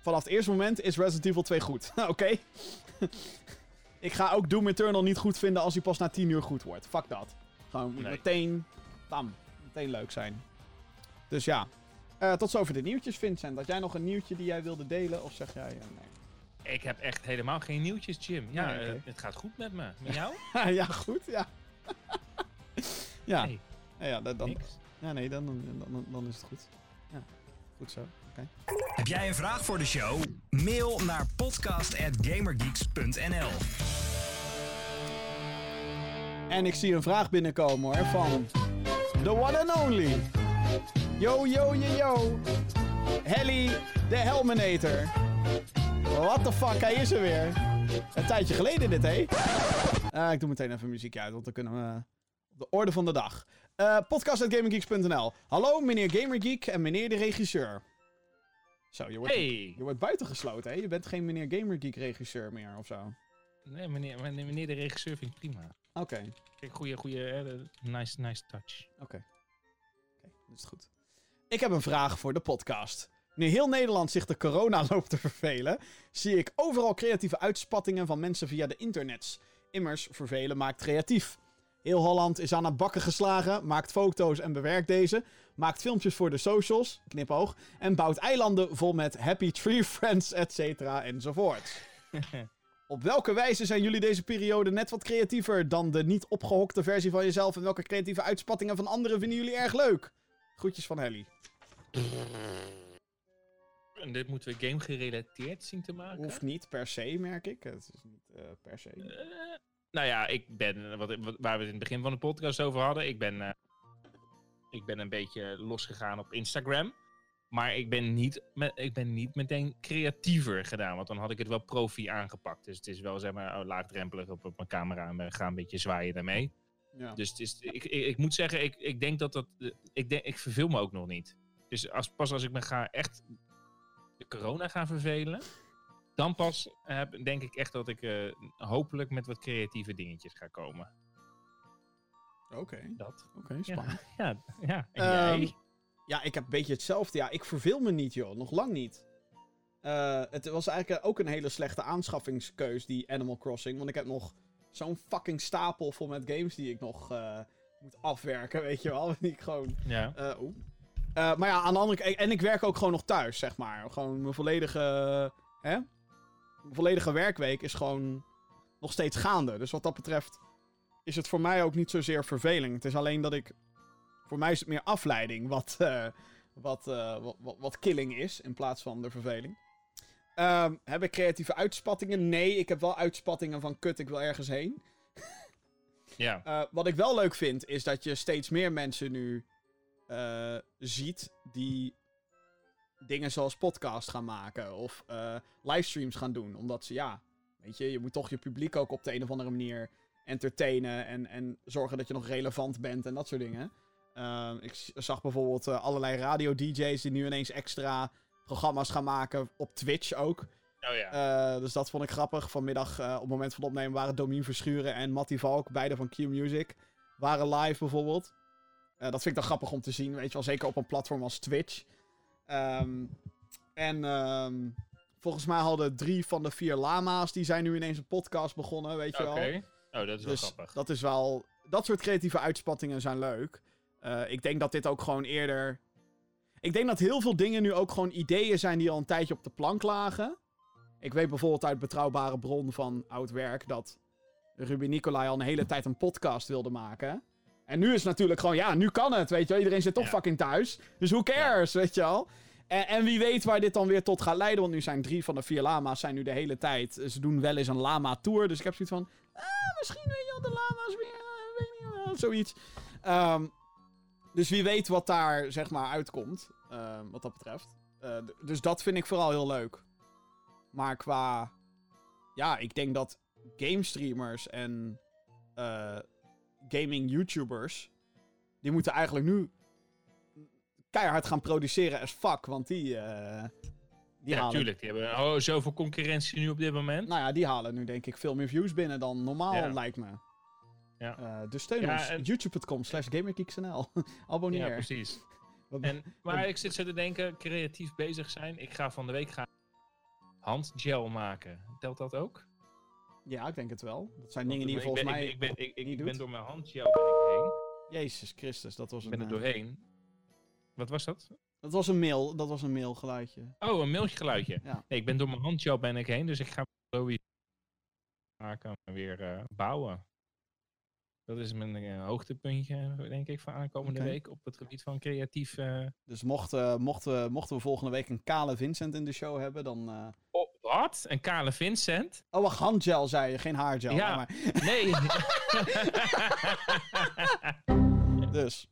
Vanaf het eerste moment is Resident Evil 2 goed. Oké. Ik ga ook Doom Eternal niet goed vinden als hij pas na 10 uur goed wordt. Fuck dat. Gewoon Nee. meteen, bam, meteen leuk zijn. Dus ja. Eh, tot zover de nieuwtjes, Vincent. Had jij nog een nieuwtje die jij wilde delen? Of zeg jij, eh, nee? Ik heb echt helemaal geen nieuwtjes, Jim. Ja, Nee, eh, het gaat goed met me. Met jou? ja, goed, ja. ja. Nee, Ja, dat- dan, niks. Ja, nee, dan, dan, dan, dan is het goed. Ja, goed zo. Oké. Heb jij een vraag voor de show? Mail naar podcast@gamergeeks.nl. En ik zie een vraag binnenkomen hoor, van the one and only. Yo, yo, yo, yo. Helly, de Helminator. What the fuck, hij is er weer. Een tijdje geleden dit, hé. Eh, ik doe meteen even muziek uit, want dan kunnen we op de orde van de dag. Eh podcast.gaminggeeks.nl Hallo, meneer Gamergeek en meneer de regisseur. Zo, je wordt, Hey! je wordt buitengesloten, hè? Je bent geen meneer Gamergeek regisseur meer, of zo. Nee, meneer, meneer meneer de regisseur vind ik prima. Oké. Kijk, goede, goede, nice, nice touch. Oké. Oké, dat is goed. Ik heb een vraag voor de podcast. Nu heel Nederland zich de corona loopt te vervelen, zie ik overal creatieve uitspattingen van mensen via de internets. Immers, vervelen maakt creatief. Heel Holland is aan het bakken geslagen, maakt foto's en bewerkt deze, maakt filmpjes voor de socials, knipoog, en bouwt eilanden vol met happy tree friends, etc. enzovoort. Op welke wijze zijn jullie deze periode net wat creatiever dan de niet opgehokte versie van jezelf? En welke creatieve uitspattingen van anderen vinden jullie erg leuk? Groetjes van Helly. En dit moeten we game gerelateerd zien te maken. Hoeft niet per se, merk ik. Het is niet eh, per se. Eh, nou ja, ik ben, wat, wat- waar we het in het begin van de podcast over hadden, ik ben, eh, ik ben een beetje losgegaan op Instagram. Maar ik ben, niet met, ik ben niet meteen creatiever gedaan, want dan had ik het wel profi aangepakt. Dus het is wel zeg maar oh, laagdrempelig op, op mijn camera en gaan een beetje zwaaien daarmee. Ja. Dus het is, ik, ik, ik moet zeggen, ik, ik denk dat dat. eh, Ik, denk, ik verveel me ook nog niet. Dus als, pas als ik me ga echt de corona ga vervelen, dan pas heb, denk ik echt dat ik eh, hopelijk met wat creatieve dingetjes ga komen. Oké, Dat. oké, spannend. Ja, ja. En Ehm, jij? Ja, ik heb een beetje hetzelfde. Ja, ik verveel me niet, joh. Nog lang niet. Eh, het was eigenlijk ook een hele slechte aanschaffingskeus, die Animal Crossing. Want ik heb nog zo'n fucking stapel vol met games die ik nog eh, moet afwerken, weet je wel. Die ik gewoon... Ja. Eh, maar ja, aan de andere kant... En ik werk ook gewoon nog thuis, zeg maar. Gewoon mijn volledige... Hè? Mijn volledige werkweek is gewoon nog steeds gaande. Dus wat dat betreft is het voor mij ook niet zozeer verveling. Het is alleen dat ik... Voor mij is het meer afleiding wat, eh, wat, eh, wat, wat, wat killing is in plaats van de verveling. Ehm, heb ik creatieve uitspattingen? Nee, ik heb wel uitspattingen van kut, ik wil ergens heen. Ja. Eh, wat ik wel leuk vind, is dat je steeds meer mensen nu ziet die dingen zoals podcast gaan maken of livestreams gaan doen. Omdat ze, ja, weet je, je moet toch je publiek ook op de een of andere manier entertainen en, en zorgen dat je nog relevant bent en dat soort dingen. Eh, ik zag bijvoorbeeld eh, allerlei radio-dj's die nu ineens extra programma's gaan maken op Twitch ook. Oh ja. Eh, dus dat vond ik grappig. Vanmiddag, eh, op het moment van het opnemen, waren Domien Verschuren en Matty Valk, beide van Q Music, waren live bijvoorbeeld. Dat vind ik dan grappig om te zien, weet je wel. Zeker op een platform als Twitch. Ehm, en ehm, volgens mij hadden drie van de vier lama's, die zijn nu ineens een podcast begonnen, weet je Oké. wel. Oh, dat is wel Dus grappig. dat is wel... Dat soort creatieve uitspattingen zijn leuk. Eh, ik denk dat dit ook gewoon eerder... Ik denk dat heel veel dingen nu ook gewoon ideeën zijn die al een tijdje op de plank lagen. Ik weet bijvoorbeeld uit betrouwbare bron van oud werk dat Ruben Nicolai al een hele tijd een podcast wilde maken. En nu is het natuurlijk gewoon, ja, nu kan het, weet je wel. Iedereen zit toch Ja. fucking thuis. Dus who cares, weet je wel. En, en wie weet waar dit dan weer tot gaat leiden. Want nu zijn drie van de vier lama's zijn nu de hele tijd... Ze doen wel eens een lama-tour. Dus ik heb zoiets van... Ah, misschien weet je wel, de lama's weer... eh, weet niet, wel, zoiets. Ehm, dus wie weet wat daar, zeg maar, uitkomt. ehm, wat dat betreft. Eh, dus dat vind ik vooral heel leuk. Maar qua... Ja, ik denk dat game streamers en eh, gaming YouTubers... Die moeten eigenlijk nu keihard gaan produceren as fuck. Want die... eh, die ja, halen, tuurlijk. Die hebben oh, zoveel concurrentie nu op dit moment. Nou ja, die halen nu denk ik veel meer views binnen dan normaal, Ja. lijkt me. Ja. Eh, dus steun Ja, ons. en- YouTube.com slash GamerGeeksNL. Abonneer. ja, precies. Wat- En, maar ik zit zo te denken, creatief bezig zijn. Ik ga van de week gaan handgel maken. Telt dat ook? Ja, ik denk het wel. Dat zijn Want dingen die je ik volgens ben, mij... Ik, ik, ben, ik, ik ben door mijn handgel ben ik heen. Jezus Christus, dat was Ik een... ben er eh, doorheen. Wat was dat? Dat was een mail, dat was een mailgeluidje. Oh, een mailtje geluidje. Ja. Nee, ik ben door mijn handgel ben ik heen, dus ik ga maken en weer eh, bouwen. Dat is mijn eh, hoogtepuntje, denk ik, van aankomende week op het gebied van creatief. eh Dus mocht, eh, mochten, we, mochten we volgende week een kale Vincent in de show hebben, dan... Oh, wat? Een kale Vincent? Oh, wacht, handgel zei je, geen haargel. Ja. Maar, Nee. dus.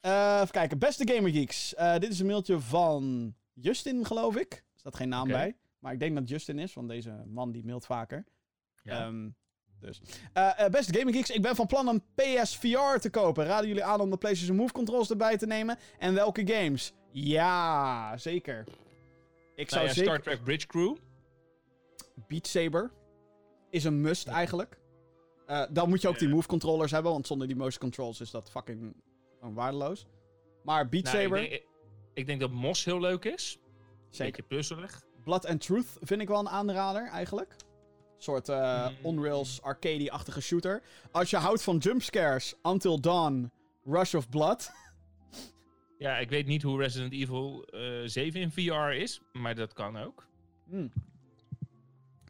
Even kijken, beste Gamergeeks. Eh dit is een mailtje van Justin, geloof ik. Er staat geen naam bij. Maar ik denk dat Justin is, want deze man die mailt vaker. Ja. Ehm, dus. Eh, eh, beste Gaming Geeks, ik ben van plan een PSVR te kopen. Raden jullie aan om de PlayStation Move controls erbij te nemen? En welke games? Ja, zeker. Ik zou Nou ja, zeker... Star Trek Bridge Crew. Beat Saber is een must eigenlijk. Eh, dan moet je ook die Ja. Move controllers hebben, want zonder die motion controls is dat fucking waardeloos. Maar Beat Nou, Saber, ik, denk, ik denk dat Mos heel leuk is. zeker. Beetje puzzelig. Blood and Truth vind ik wel een aanrader eigenlijk. Soort eh, Mm. on-rails arcade-achtige shooter. Als je houdt van jumpscares, Until Dawn, Rush of Blood. Ja, ik weet niet hoe Resident Evil eh 7 in VR is, maar dat kan ook. Hmm.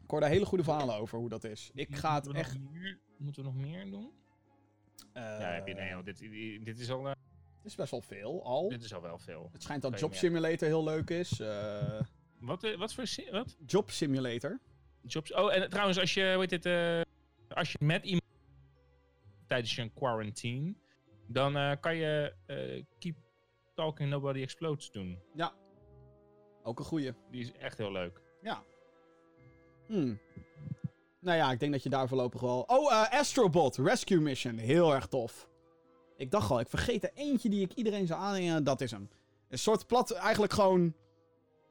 Ik hoor daar hele goede verhalen over hoe dat is. Ik ga het Moeten echt... meer- moeten we nog meer doen? eh, ja, heb je, nee, dit, dit, is al, eh, Het is best wel veel al. dit is al wel veel. Het schijnt dat Job. Simulator heel leuk is. eh, Wat, eh, wat voor wat? Job Simulator. Jobs? Oh, en trouwens, als je, weet het, eh, als je met iemand tijdens je quarantine, dan eh, kan je eh, Keep Talking Nobody Explodes doen. Ja. Ook een goeie. Die is echt heel leuk. Ja. Hmm. Nou ja, ik denk dat je daar voorlopig wel... Oh, Astrobot Rescue Mission. Heel erg tof. Ik dacht al, ik vergeet er eentje die ik iedereen zou aannemen. Dat is hem. Een soort plat... Eigenlijk gewoon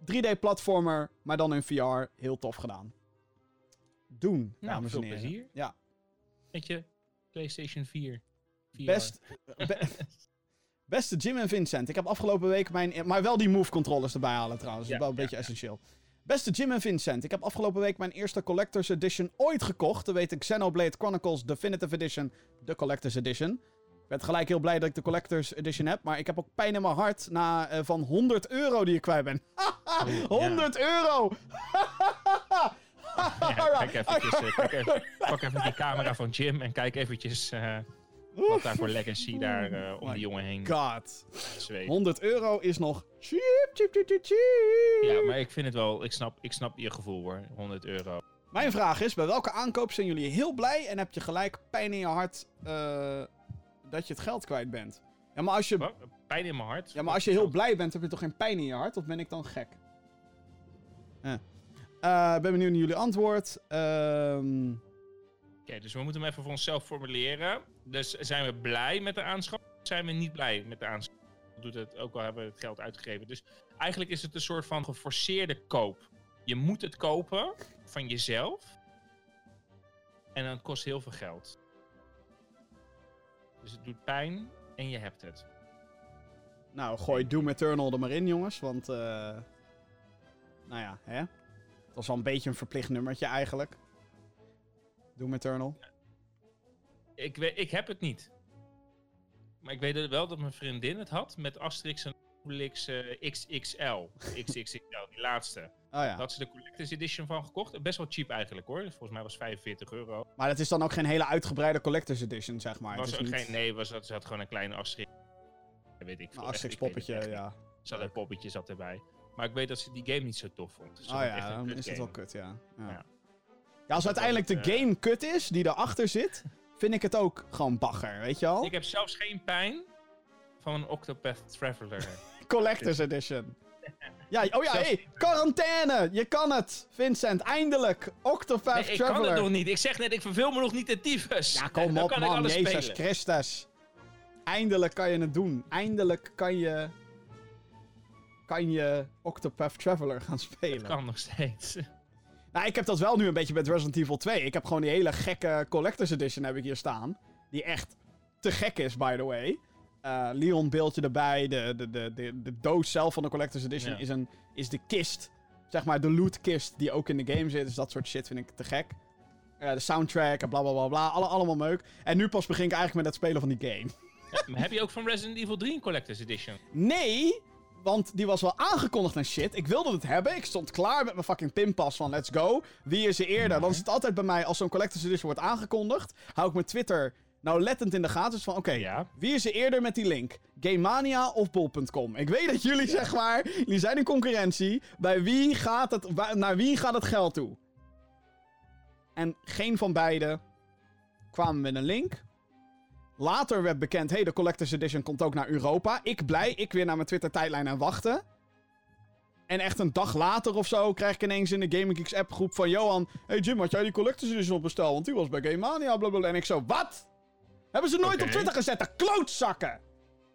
3D-platformer, maar dan in VR. Heel tof gedaan. Doen, Nou, dames veel en heren. plezier. Ja. Weet je, PlayStation 4. VR. Best, be- beste Jim en Vincent. Ik heb afgelopen week mijn... Maar wel die move controllers erbij halen trouwens. Dat is wel een ja, beetje ja. essentieel. Beste Jim en Vincent, ik heb afgelopen week mijn eerste Collector's Edition ooit gekocht. Te weten Xenoblade Chronicles Definitive Edition, de Collector's Edition. Ik ben gelijk heel blij dat ik de Collector's Edition heb, maar ik heb ook pijn in mijn hart na, eh, van 100 euro die ik kwijt ben. 100 euro! Ja, kijk eventjes, eh, kijk even, pak even die camera van Jim en kijk eventjes eh, wat daar voor legacy daar eh, om My die jongen heen God. zweeft. 100 euro is nog cheap, cheap, cheap, cheap, cheap. Ja, maar ik vind het wel, ik snap, ik snap je gevoel hoor, 100 euro. Mijn vraag is, bij welke aankoop zijn jullie heel blij en heb je gelijk pijn in je hart dat je het geld kwijt bent? Ja, maar als je, Wat? Pijn in mijn hart. ja, maar als je heel blij bent, heb je toch geen pijn in je hart? Of ben ik dan gek? Eh. Eh, ben benieuwd naar jullie antwoord. Ehm, Oké, dus we moeten hem even voor onszelf formuleren. Dus zijn we blij met de aanschaf? Of zijn we niet blij met de aanschaf? Doet het, ook al hebben we het geld uitgegeven. Dus eigenlijk is het een soort van geforceerde koop. Je moet het kopen van jezelf. En dan kost heel veel geld. Dus het doet pijn en je hebt het. nou, gooi Doom Eternal er maar in, jongens. Want, eh nou ja, hè? Het was wel een beetje een verplicht nummertje eigenlijk. Doom Eternal. Ik, weet, ik heb het niet. Maar ik weet wel dat mijn vriendin het had met Asterix en Obelix eh, XXL. XXXL, die laatste. Oh ja. Had ze de Collector's Edition van gekocht. Best wel cheap eigenlijk hoor. Volgens mij was 45 euro. Maar dat is dan ook geen hele uitgebreide Collector's Edition, zeg maar. was het is niet geen, nee, was, dat- ze had gewoon een kleine Asterix. Dat weet ik veel. Asterix poppetje, ja. Ze had een poppetje zat erbij. Maar ik weet dat ze die game niet zo tof vond. Ze Oh ja, dan is het wel kut, ja. Ja, Ja. ja als uiteindelijk de eh, game kut is, die erachter zit, vind ik het ook gewoon bagger, weet je al? Ik heb zelfs geen pijn van een Octopath Traveler. Collector's Edition. Ja, oh ja, hey, quarantaine! Je kan het, Vincent, eindelijk! Octopath Nee, ik kan Traveler. het nog niet. Ik zeg net, ik verveel me nog niet de tyfus. Ja, kom op, man, Jezus spelen. Christus. Eindelijk kan je het doen. Eindelijk kan je... Kan je Octopath Traveler gaan spelen. Het kan nog steeds. Nou, ik heb dat wel nu een beetje met Resident Evil 2. Ik heb gewoon die hele gekke Collector's Edition heb ik hier staan. Die echt te gek is, by the way. Eh, Leon beeldje erbij. De, de, de, de, de doos zelf van de Collector's Edition Ja. is, een, is de kist. Zeg maar de loot kist die ook in de game zit. Dus dat soort shit vind ik te gek. Eh, de soundtrack en bla bla bla bla. Alle, allemaal meuk. En nu pas begin ik eigenlijk met het spelen van die game. Maar heb je ook van Resident Evil 3 een Collector's Edition? Nee, want die was wel aangekondigd en shit. Ik wilde het hebben. Ik stond klaar met mijn fucking pinpas van let's go. Wie is er eerder? Dan is het altijd bij mij als zo'n Collector's Edition wordt aangekondigd. Hou ik mijn Twitter nauwlettend in de gaten. Dus van oké, Ja. wie is er eerder met die link? Gamemania of bol.com? Ik weet dat jullie zeg maar, jullie zijn in concurrentie. Bij wie gaat het, naar wie gaat het geld toe? En geen van beiden kwamen met een link. Later werd bekend, hey, de Collector's Edition komt ook naar Europa. Ik blij, ik weer naar mijn Twitter-tijdlijn aan wachten. En echt een dag later of zo krijg ik ineens in de Gaming Geeks app groep van Johan... Hey Jim, had jij die Collector's Edition op bestel? Want die was bij Game Mania, blablabla. En ik zo, wat? Hebben ze nooit op Twitter gezet, de klootzakken!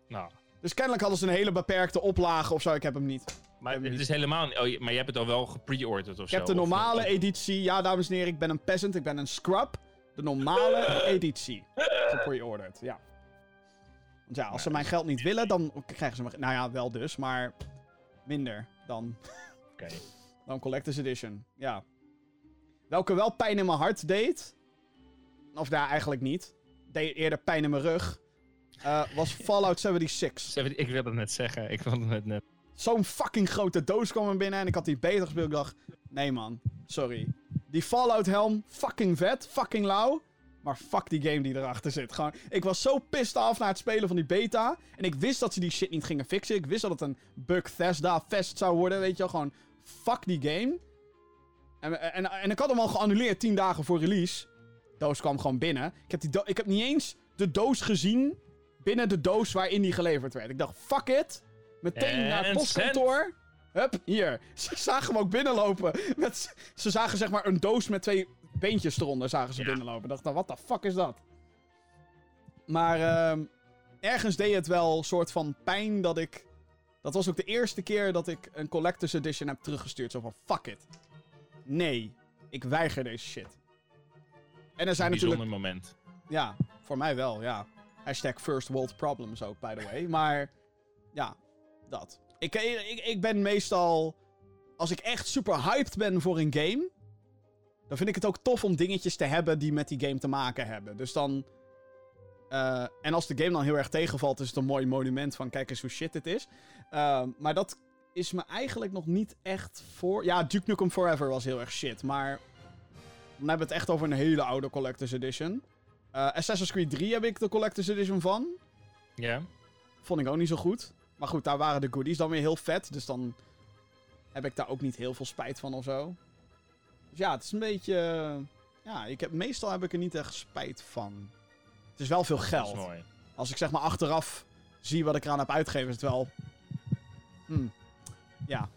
Nou, Dus kennelijk hadden ze een hele beperkte oplage of zo, ik heb hem niet. maar het niet. is helemaal niet... Oh, maar je hebt het al wel gepre-orderd of Ik zo? heb de normale of- editie. Ja, dames en heren, ik ben een peasant, ik ben een scrub. De normale editie. Gepre-ordered, ja. Want ja, als ze mijn geld niet willen, dan krijgen ze me... Nou ja, wel dus, maar minder dan, Oké. dan Collector's Edition. Ja. Welke wel pijn in mijn hart deed... Of daar eigenlijk niet. Deed eerder pijn in mijn rug. eh, was Fallout 76. Zeven- Ik wilde het net zeggen. Ik wilde het net... Zo'n fucking grote doos kwam er binnen en ik had die beter gespeeld. Ik dacht, nee man, sorry. Die Fallout helm, fucking vet, fucking lauw. Maar fuck die game die erachter zit. Gewoon, ik was zo pissed af na het spelen van die beta. En ik wist dat ze die shit niet gingen fixen. Ik wist dat het een Bugthesda fest zou worden, weet je wel. Gewoon, fuck die game. En, en, en ik had hem al geannuleerd 10 dagen voor release. doos kwam gewoon binnen. Ik heb, die ik heb niet eens de doos gezien binnen de doos waarin die geleverd werd. Ik dacht, fuck it. Meteen En naar het postkantoor. Hup, hier. Ze zagen hem ook binnenlopen. Met, ze zagen zeg maar een doos met twee beentjes eronder zagen ze Ja. binnenlopen. Dacht, nou, wat de fuck is dat? Maar ehm, ergens deed het wel een soort van pijn dat ik... Dat was ook de eerste keer dat ik een Collector's Edition heb teruggestuurd. Zo van, fuck it. Nee, ik weiger deze shit. En er zijn een bijzonder natuurlijk... moment. Ja, voor mij wel, ja. Hashtag first world problems ook, by the way. Maar ja, dat. Ik, ik, ik ben meestal als ik echt super hyped ben voor een game, dan vind ik het ook tof om dingetjes te hebben die met die game te maken hebben. Dus dan. eh, en als de game dan heel erg tegenvalt, is het een mooi monument van kijk eens hoe shit dit is. Ehm, maar dat is me eigenlijk nog niet echt voor. Ja, Duke Nukem Forever was heel erg shit, maar. Dan hebben we het echt over een hele oude Collector's Edition. Eh, Assassin's Creed 3 heb ik de Collector's Edition van. Ja. Vond ik ook niet zo goed. Maar goed, daar waren de goodies dan weer heel vet. Dus dan heb ik daar ook niet heel veel spijt van of zo. Dus ja, het is een beetje... eh, Ja, ik heb, meestal heb ik er niet echt spijt van. Het is wel veel Dat geld. is mooi. Als ik zeg maar achteraf zie wat ik eraan heb uitgegeven, is het wel... Hmm. Ja.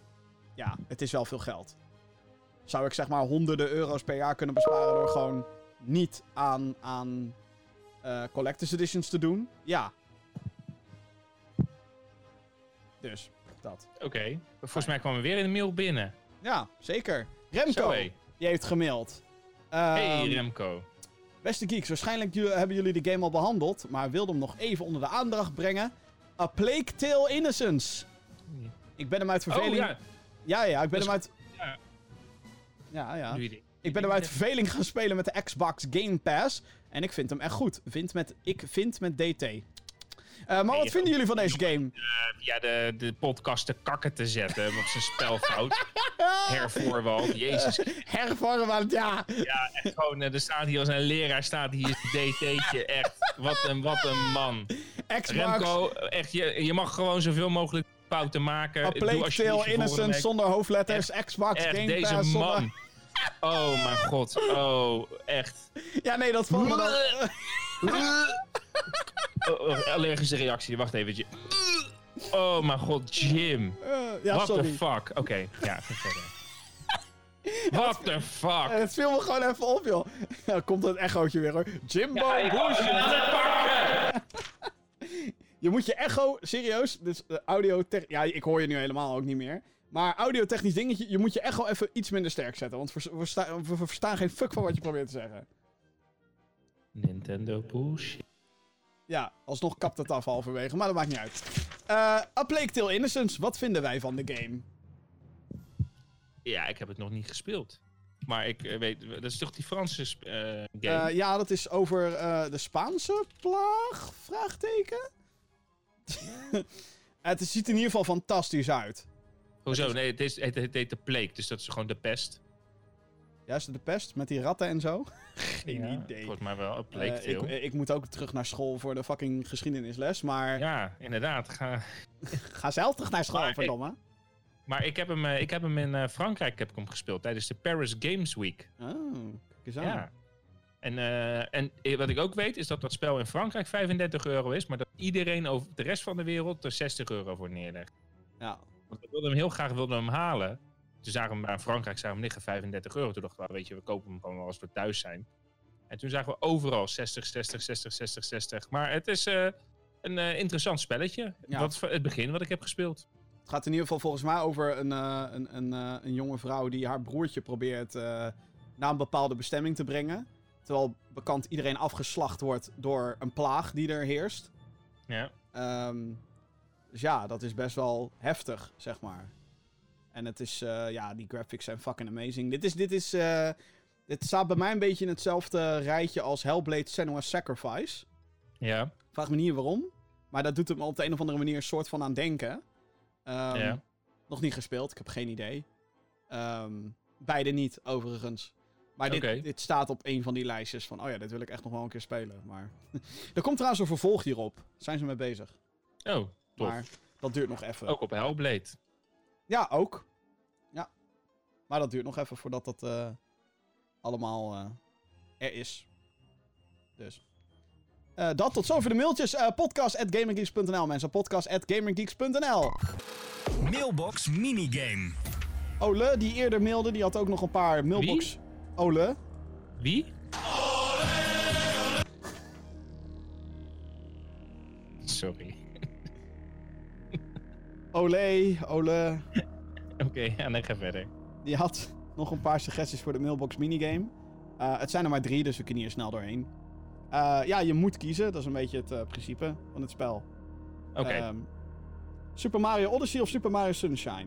Ja, het is wel veel geld. Zou ik zeg maar honderden euro's per jaar kunnen besparen door gewoon niet aan, aan eh, collector's editions te doen? Ja. Dus, dat. Oké. Volgens mij kwam er weer een mail binnen. Ja, zeker. Remco. Die heeft gemaild. Hey Ehm, Remco. Beste geeks, waarschijnlijk hebben jullie de game al behandeld, maar wilde hem nog even onder de aandacht brengen. A Plague Tale Innocence. Ik ben hem uit verveling... Oh ja. ja, ja, ik ben hem uit... ja. Ja, ja. Ik ben hem uit verveling gaan spelen met de Xbox Game Pass. En ik vind hem echt goed. Vind met, ik vind met DT. Eh, maar wat vinden jullie van deze game? via de, de podcast te kakken te zetten op zijn spelfout. Hervoorwald, jezus. Hervormd, ja. Ja, echt gewoon, eh, er staat hier als een leraar, staat hier DT'tje. Echt, wat een, wat een man. Xbox, Remco, echt, je, je mag gewoon zoveel mogelijk fouten maken. A Plague Tale week. zonder hoofdletters. Xbox Echt, Game deze Pass zonder... man. Oh mijn god, oh, echt. Ja, nee, dat valt me dan... Oh, oh, allergische reactie, wacht even. Oh mijn god, Jim. Eh, ja, What sorry. the fuck? Oké, ja, ga verder. What the fuck? Eh, Het viel me gewoon even op, joh. Nou, komt het echootje weer, hoor. Jimbo Bush. Je moet je echo, serieus, dus uh, audio Ja, ik hoor je nu helemaal ook niet meer. Maar audiotechnisch dingetje, je moet je echo even iets minder sterk zetten. Want we, we, versta- we verstaan geen fuck van wat je probeert te zeggen. Nintendo bullshit. Ja, alsnog kapt het af halverwege, maar dat maakt niet uit. Eh A Plague Tale Innocence, wat vinden wij van de game? Ja, ik heb het nog niet gespeeld. Maar ik eh, weet, dat is toch die Franse eh, game? Ja, dat is over de Spaanse plaag? Vraagteken? het ziet in ieder geval fantastisch uit. Hoezo? Nee, het, is, het, het heet de Plague, dus dat is gewoon de pest. Juist de pest met die ratten en zo. Geen Ja, idee. Volgens mij wel, een Eh, ik, Tale. ik moet ook terug naar school voor de fucking geschiedenisles, maar ja, inderdaad. Ga... ga zelf terug naar school, Maar ik- verdomme. Maar ik heb hem, eh, ik heb hem in eh, Frankrijk heb ik hem gespeeld tijdens de Paris Games Week. Oh, kijk eens aan. Ja. En, eh, en eh, wat ik ook weet is dat dat spel in Frankrijk 35 euro is, maar dat iedereen over de rest van de wereld er 60 euro voor neerlegt. Ja. Want ik wilde hem heel graag wilde hem halen. Toen zagen we hem Frankrijk zagen we hem liggen 35 euro. Toen dachten we, weet je, we kopen hem gewoon als we thuis zijn. En toen zagen we overal 60, 60, 60, 60, 60. Maar het is eh, een eh, interessant spelletje. Ja. Dat is het begin wat ik heb gespeeld. Het gaat in ieder geval volgens mij over een, eh, een, een, een jonge vrouw die haar broertje probeert naar een bepaalde bestemming te brengen. Terwijl bekend iedereen afgeslacht wordt door een plaag die er heerst. Ja. Ehm, dus ja, dat is best wel heftig, zeg maar. En het is, eh, ja, die graphics zijn fucking amazing. Dit is, dit is, dit staat bij mij een beetje in hetzelfde rijtje als Hellblade Senua's Sacrifice. Ja. Vraag me niet waarom, maar dat doet het me op de een of andere manier een soort van aan denken. Ehm, Ja. Nog niet gespeeld, ik heb geen idee. Ehm, beide niet, overigens. Maar dit, dit staat op een van die lijstjes van, oh ja, dit wil ik echt nog wel een keer spelen. Maar er komt trouwens een vervolg hierop. Zijn ze mee bezig. Oh, tof. Maar dat duurt nog even. Ook op Hellblade. Ja, ook. Maar dat duurt nog even voordat dat eh, allemaal eh, er is. Dus. Eh, dat tot zover de mailtjes. Eh podcast mensen. Podcast Mailbox minigame. Ole, die eerder mailde, die had ook nog een paar mailbox... Ole? Wie? Sorry. Ole, Ole. Oké, en dan ga verder. Die had nog een paar suggesties voor de mailbox minigame. Eh, het zijn er maar drie, dus we kunnen hier snel doorheen. Eh, ja, je moet kiezen. Dat is een beetje het eh, principe van het spel. Oké. Ehm, Super Mario Odyssey of Super Mario Sunshine?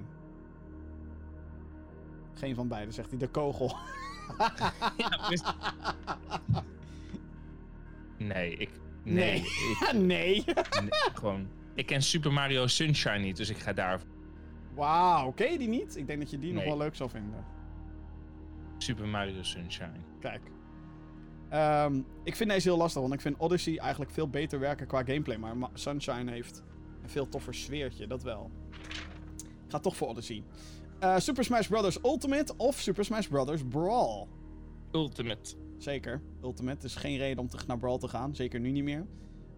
Geen van beide, zegt hij. De kogel. Ja, nee, ik... Nee, Nee. Ik, nee. nee, gewoon... Ik ken Super Mario Sunshine niet, dus ik ga daar Wauw, ken je die niet? Ik denk dat je die nog wel leuk zou vinden. Super Mario Sunshine. Kijk. Ehm, ik vind deze heel lastig, want ik vind Odyssey eigenlijk veel beter werken qua gameplay. Maar Ma- Sunshine heeft een veel toffer sfeertje, dat wel. Ik ga toch voor Odyssey. Eh, Super Smash Bros. Ultimate of Super Smash Bros. Brawl? Ultimate. Zeker, Ultimate. is geen reden om terug naar Brawl te gaan. Zeker nu niet meer.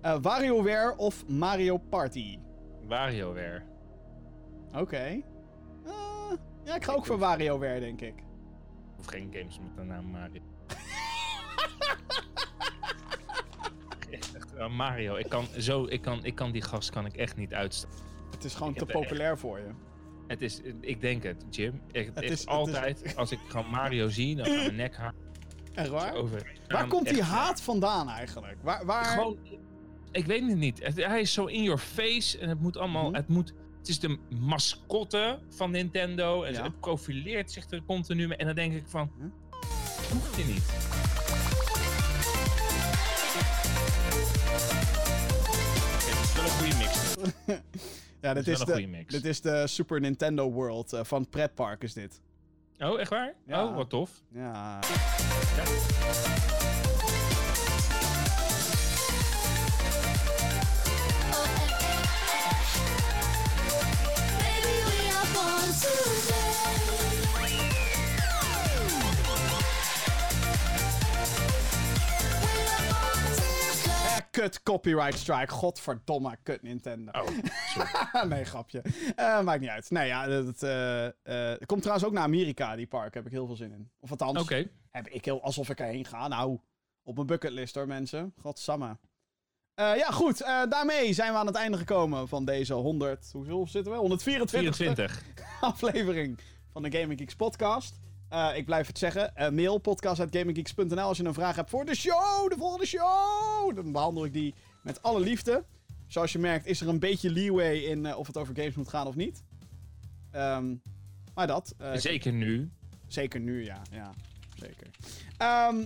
Eh WarioWare of Mario Party? WarioWare. Oké. Eh, ja, ik ga ook voor WarioWare, denk ik. Of geen games met de naam Mario. Echt, Mario, ik kan, zo, ik, kan, ik kan die gast kan ik echt niet uitstaan. Het is gewoon Ik te populair voor je. Het is, ik denk het, Jim. Echt, Het echt is- altijd, als ik gewoon Mario zie, dan gaat mijn nek haar Echt waar? over. Waar komt die haat vandaan eigenlijk? Waar, waar... Gewoon, ik weet het niet. Het- hij is zo in your face en het moet allemaal, Mhm. het moet, het is de mascotte van Nintendo en Ja. het profileert zich er continu mee. En dan denk ik van, Hm? hoeft hij niet. Oké, dit is wel een goede mix. ja, dit is is, wel de, een goede mix. dit is de Super Nintendo World eh, van Pretpark is dit. Oh, echt waar? Ja. Oh, wat tof. Ja. Kut copyright strike. Godverdomme, kut Nintendo. Oh, sorry. nee, grapje. Eh, maakt niet uit. Nee, ja, het, eh, eh, komt trouwens ook naar Amerika, die park. Heb ik heel veel zin in. Of althans, Oké. heb ik heel, alsof ik erheen ga. Nou, op mijn bucketlist hoor, mensen. Godsamme. Ja, goed. daarmee zijn we aan het einde gekomen van deze 100... Hoeveel zitten we? 124 24. aflevering van de Gaming Geeks podcast. Eh, ik blijf het zeggen. eh mail podcast.gaminggeeks.nl als je een vraag hebt voor de show. De volgende show. Dan behandel ik die met alle liefde. Zoals je merkt is er een beetje leeway in eh, of het over games moet gaan of niet. Ehm, maar dat. Zeker nu. Zeker nu, ja. ja zeker. Ehm,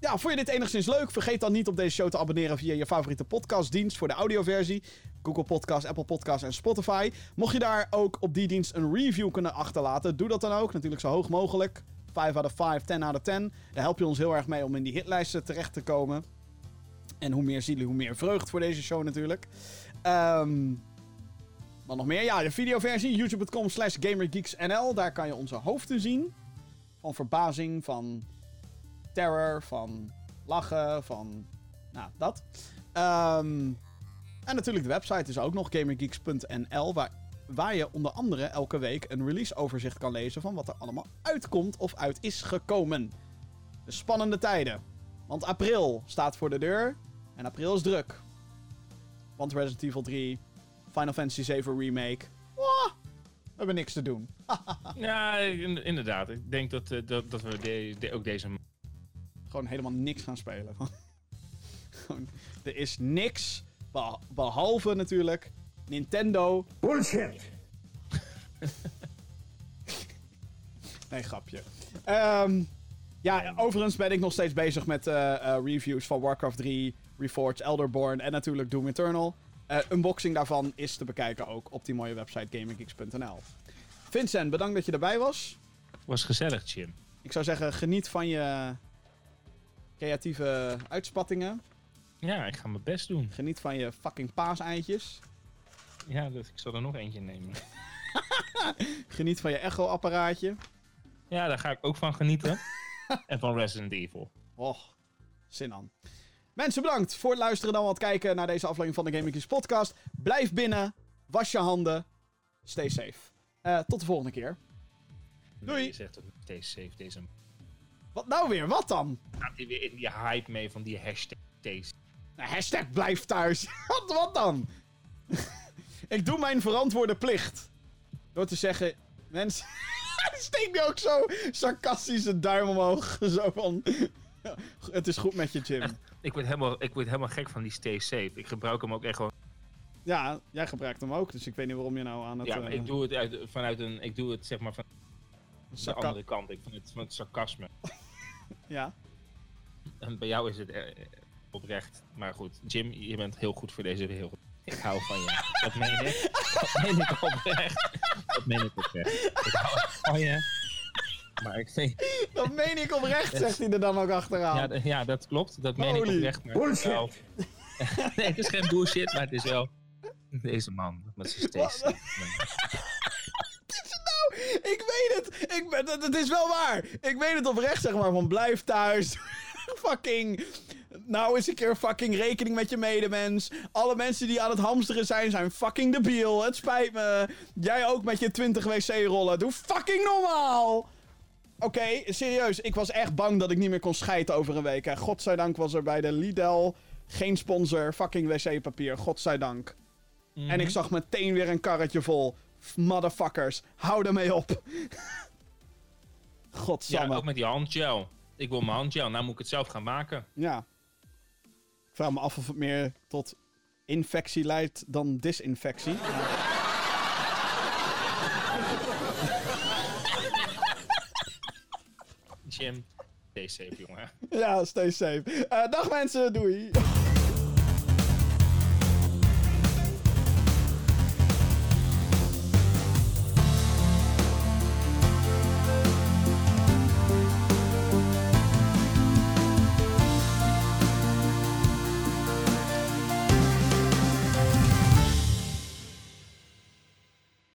ja, vond je dit enigszins leuk? Vergeet dan niet op deze show te abonneren via je favoriete podcastdienst voor de audioversie. Google Podcast, Apple Podcast en Spotify. Mocht je daar ook op die dienst een review kunnen achterlaten, doe dat dan ook. Natuurlijk zo hoog mogelijk. 5 out of 5, 10 out of 10. Daar help je ons heel erg mee om in die hitlijsten terecht te komen. En hoe meer zielen, hoe meer vreugd voor deze show natuurlijk. Ehm wat nog meer? Ja, de videoversie. YouTube.com slash GamerGeeksNL. Daar kan je onze hoofden zien. Van verbazing, van terror, van lachen, van... Nou, dat. Ehm, en natuurlijk de website is ook nog gamergeeks.nl. Waar, waar je onder andere elke week een release-overzicht kan lezen... van wat er allemaal uitkomt of uit is gekomen. De spannende tijden. Want april staat voor de deur. En april is druk. Want Resident Evil 3, Final Fantasy 7 Remake. Wah, we hebben niks te doen. Ja, in- inderdaad. Ik denk dat, eh, dat, dat we de, de- ook deze Gewoon helemaal niks gaan spelen. Gewoon, er is niks. Beh- Behalve natuurlijk Nintendo. Bullshit! Nee, grapje. Ehm, ja, overigens ben ik nog steeds bezig met eh, eh, reviews van Warcraft 3, Reforged, Elderborn en natuurlijk Doom Eternal. Eh, unboxing daarvan is te bekijken ook op die mooie website gaminggeeks.nl. Vincent, bedankt dat je erbij was. was gezellig, Jim. Ik zou zeggen, geniet van je creatieve uitspattingen. Ja, ik ga mijn best doen. Geniet van je fucking paaseitjes. Ja, dus ik zal er nog eentje nemen. Geniet van je echo-apparaatje. Ja, daar ga ik ook van genieten. en van Resident Evil. Och, zin aan. Mensen, bedankt voor het luisteren dan wat kijken naar deze aflevering van de Gaming podcast. Blijf binnen, was je handen, stay safe. Eh, tot de volgende keer. Doei. Nee, je zegt ook deze safe, deze... Wat nou weer? Wat dan? Gaat hij weer in die hype mee van die hashtag. Nou, hashtag blijf thuis. wat, wat dan? Ik doe mijn verantwoorde plicht. Door te zeggen, mensen... Steek nu ook zo sarcastisch een duim omhoog. Zo van... Het is goed met je, Jim. Ik word, helemaal, ik word helemaal gek van die stay safe. Ik gebruik hem ook echt gewoon. Ja, jij gebruikt hem ook, dus ik weet niet waarom je nou aan het... Ja, maar eh, ik doe het uit, vanuit een. Ik doe het zeg maar van. de andere kant. Ik vind het, van het sarcasme. Ja. En bij jou is het eh, oprecht. Maar goed, Jim, je bent heel goed voor deze wereld. Ik hou van je. Dat meen ik. Dat meen ik oprecht. Dat meen ik oprecht. Ik hou van je. Maar ik vind... Dat meen ik oprecht, zegt hij er dan ook achteraan. Ja, ja, dat klopt. Dat meen Holy ik oprecht. Maar wel- nee, het is geen bullshit, maar het is wel... Deze man met zijn Stacy. Ik weet het! Ik ben, het, het is wel waar! Ik weet het oprecht, zeg maar, van blijf thuis. fucking... Nou eens een keer fucking rekening met je medemens. Alle mensen die aan het hamsteren zijn, zijn fucking debiel. Het spijt me. Jij ook met je 20 wc-rollen. Doe fucking normaal! Oké, serieus. Ik was echt bang dat ik niet meer kon scheiden over een week. Hè. Godzijdank was er bij de Lidl geen sponsor. Fucking wc-papier. Godzijdank. En ik zag meteen weer een karretje vol. Motherfuckers, hou ermee op. Ja, Godsamme. ook met die handgel. Ik wil mijn handgel, nou moet ik het zelf gaan maken. Ja. Vraag me af of het meer tot infectie leidt dan disinfectie. Jim, stay safe jongen. ja, stay safe. Eh, dag mensen, doei.